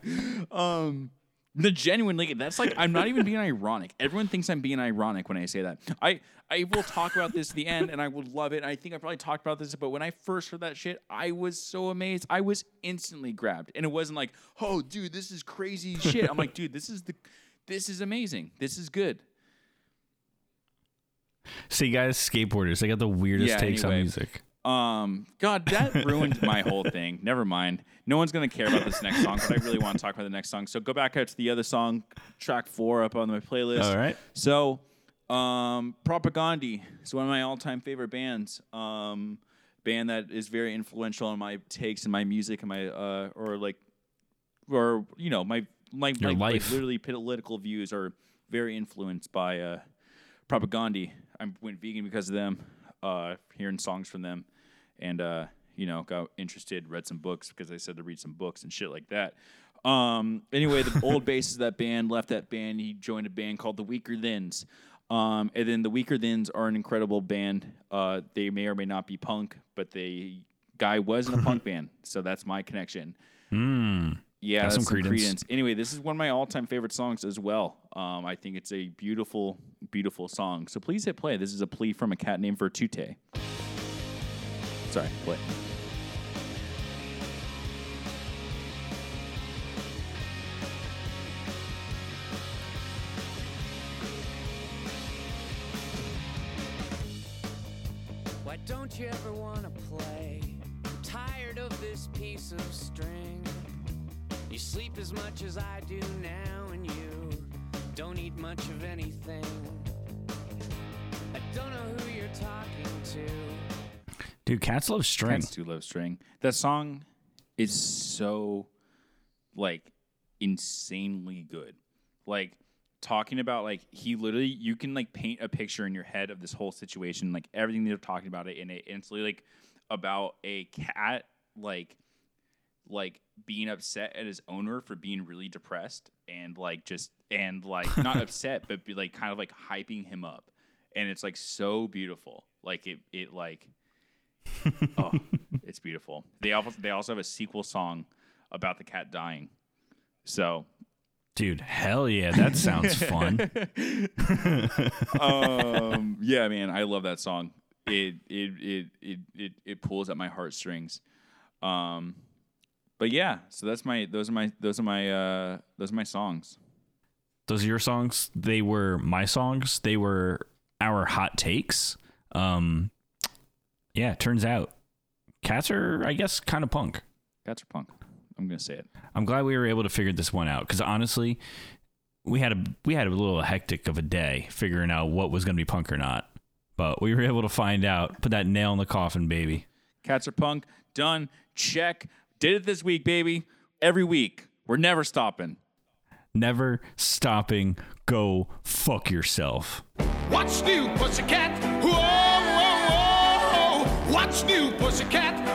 Um, the genuinely, that's like I'm not even being ironic. Everyone thinks I'm being ironic when I say that. I I will talk about this at the end, and I would love it. I think I probably talked about this, but when I first heard that shit, I was so amazed. I was instantly grabbed, and it wasn't like, oh, dude, this is crazy shit. I'm like, dude, this is the, this is amazing. This is good. See, guys, skateboarders, they got the weirdest Yeah, takes on music. Um, God, that ruined my whole thing. Never mind. No one's gonna care about this next song, but I really want to talk about the next song. So go back out to the other song, track four, up on my playlist. All right. So, um, Propagandhi is one of my all-time favorite bands. Um, band that is very influential in my takes and my music and my uh, or like, or you know, my my Your like, like literally political views are very influenced by uh, Propagandhi. I went vegan because of them. Uh, hearing songs from them, and uh, you know, got interested, read some books because they said to read some books and shit like that. Um, anyway, the old bassist of that band left that band. He joined a band called the Weakerthans. Um, and then the Weakerthans are an incredible band. Uh, they may or may not be punk, but the guy was in a punk band, so that's my connection. Mm. Yeah, that's some some credence. credence. Anyway, this is one of my all-time favorite songs as well. Um, I think it's a beautiful, beautiful song. So please hit play. This is a plea from a cat named Virtute. Sorry, play. Sleep as much as I do now, and you don't eat much of anything. I don't know who you're talking to. Dude, cats love string. Cats do love string. That song is so like insanely good. Like talking about like he literally you can like paint a picture in your head of this whole situation, like everything they're talking about it, and it instantly like about a cat like like being upset at his owner for being really depressed and like just and like not upset but be like kind of like hyping him up and it's like so beautiful like it it like oh, it's beautiful. They also they also have a sequel song about the cat dying. So, Dude, hell yeah, that sounds fun. um, yeah, man, I love that song. It it it it it, it pulls at my heartstrings. Um, but yeah, so that's my those are my those are my uh those are my songs. Those are your songs. They were my songs. They were our hot takes. Um, yeah, turns out cats are, I guess, kind of punk. Cats are punk. I'm gonna say it. I'm glad we were able to figure this one out because honestly, we had a we had a little hectic of a day figuring out what was going to be punk or not. But we were able to find out, put that nail in the coffin, baby. Cats are punk. Done. Check. Did it this week, baby. Every week. We're never stopping. Never stopping. Go fuck yourself. What's new, pussycat? Whoa, whoa, whoa. What's new, pussycat? Whoa.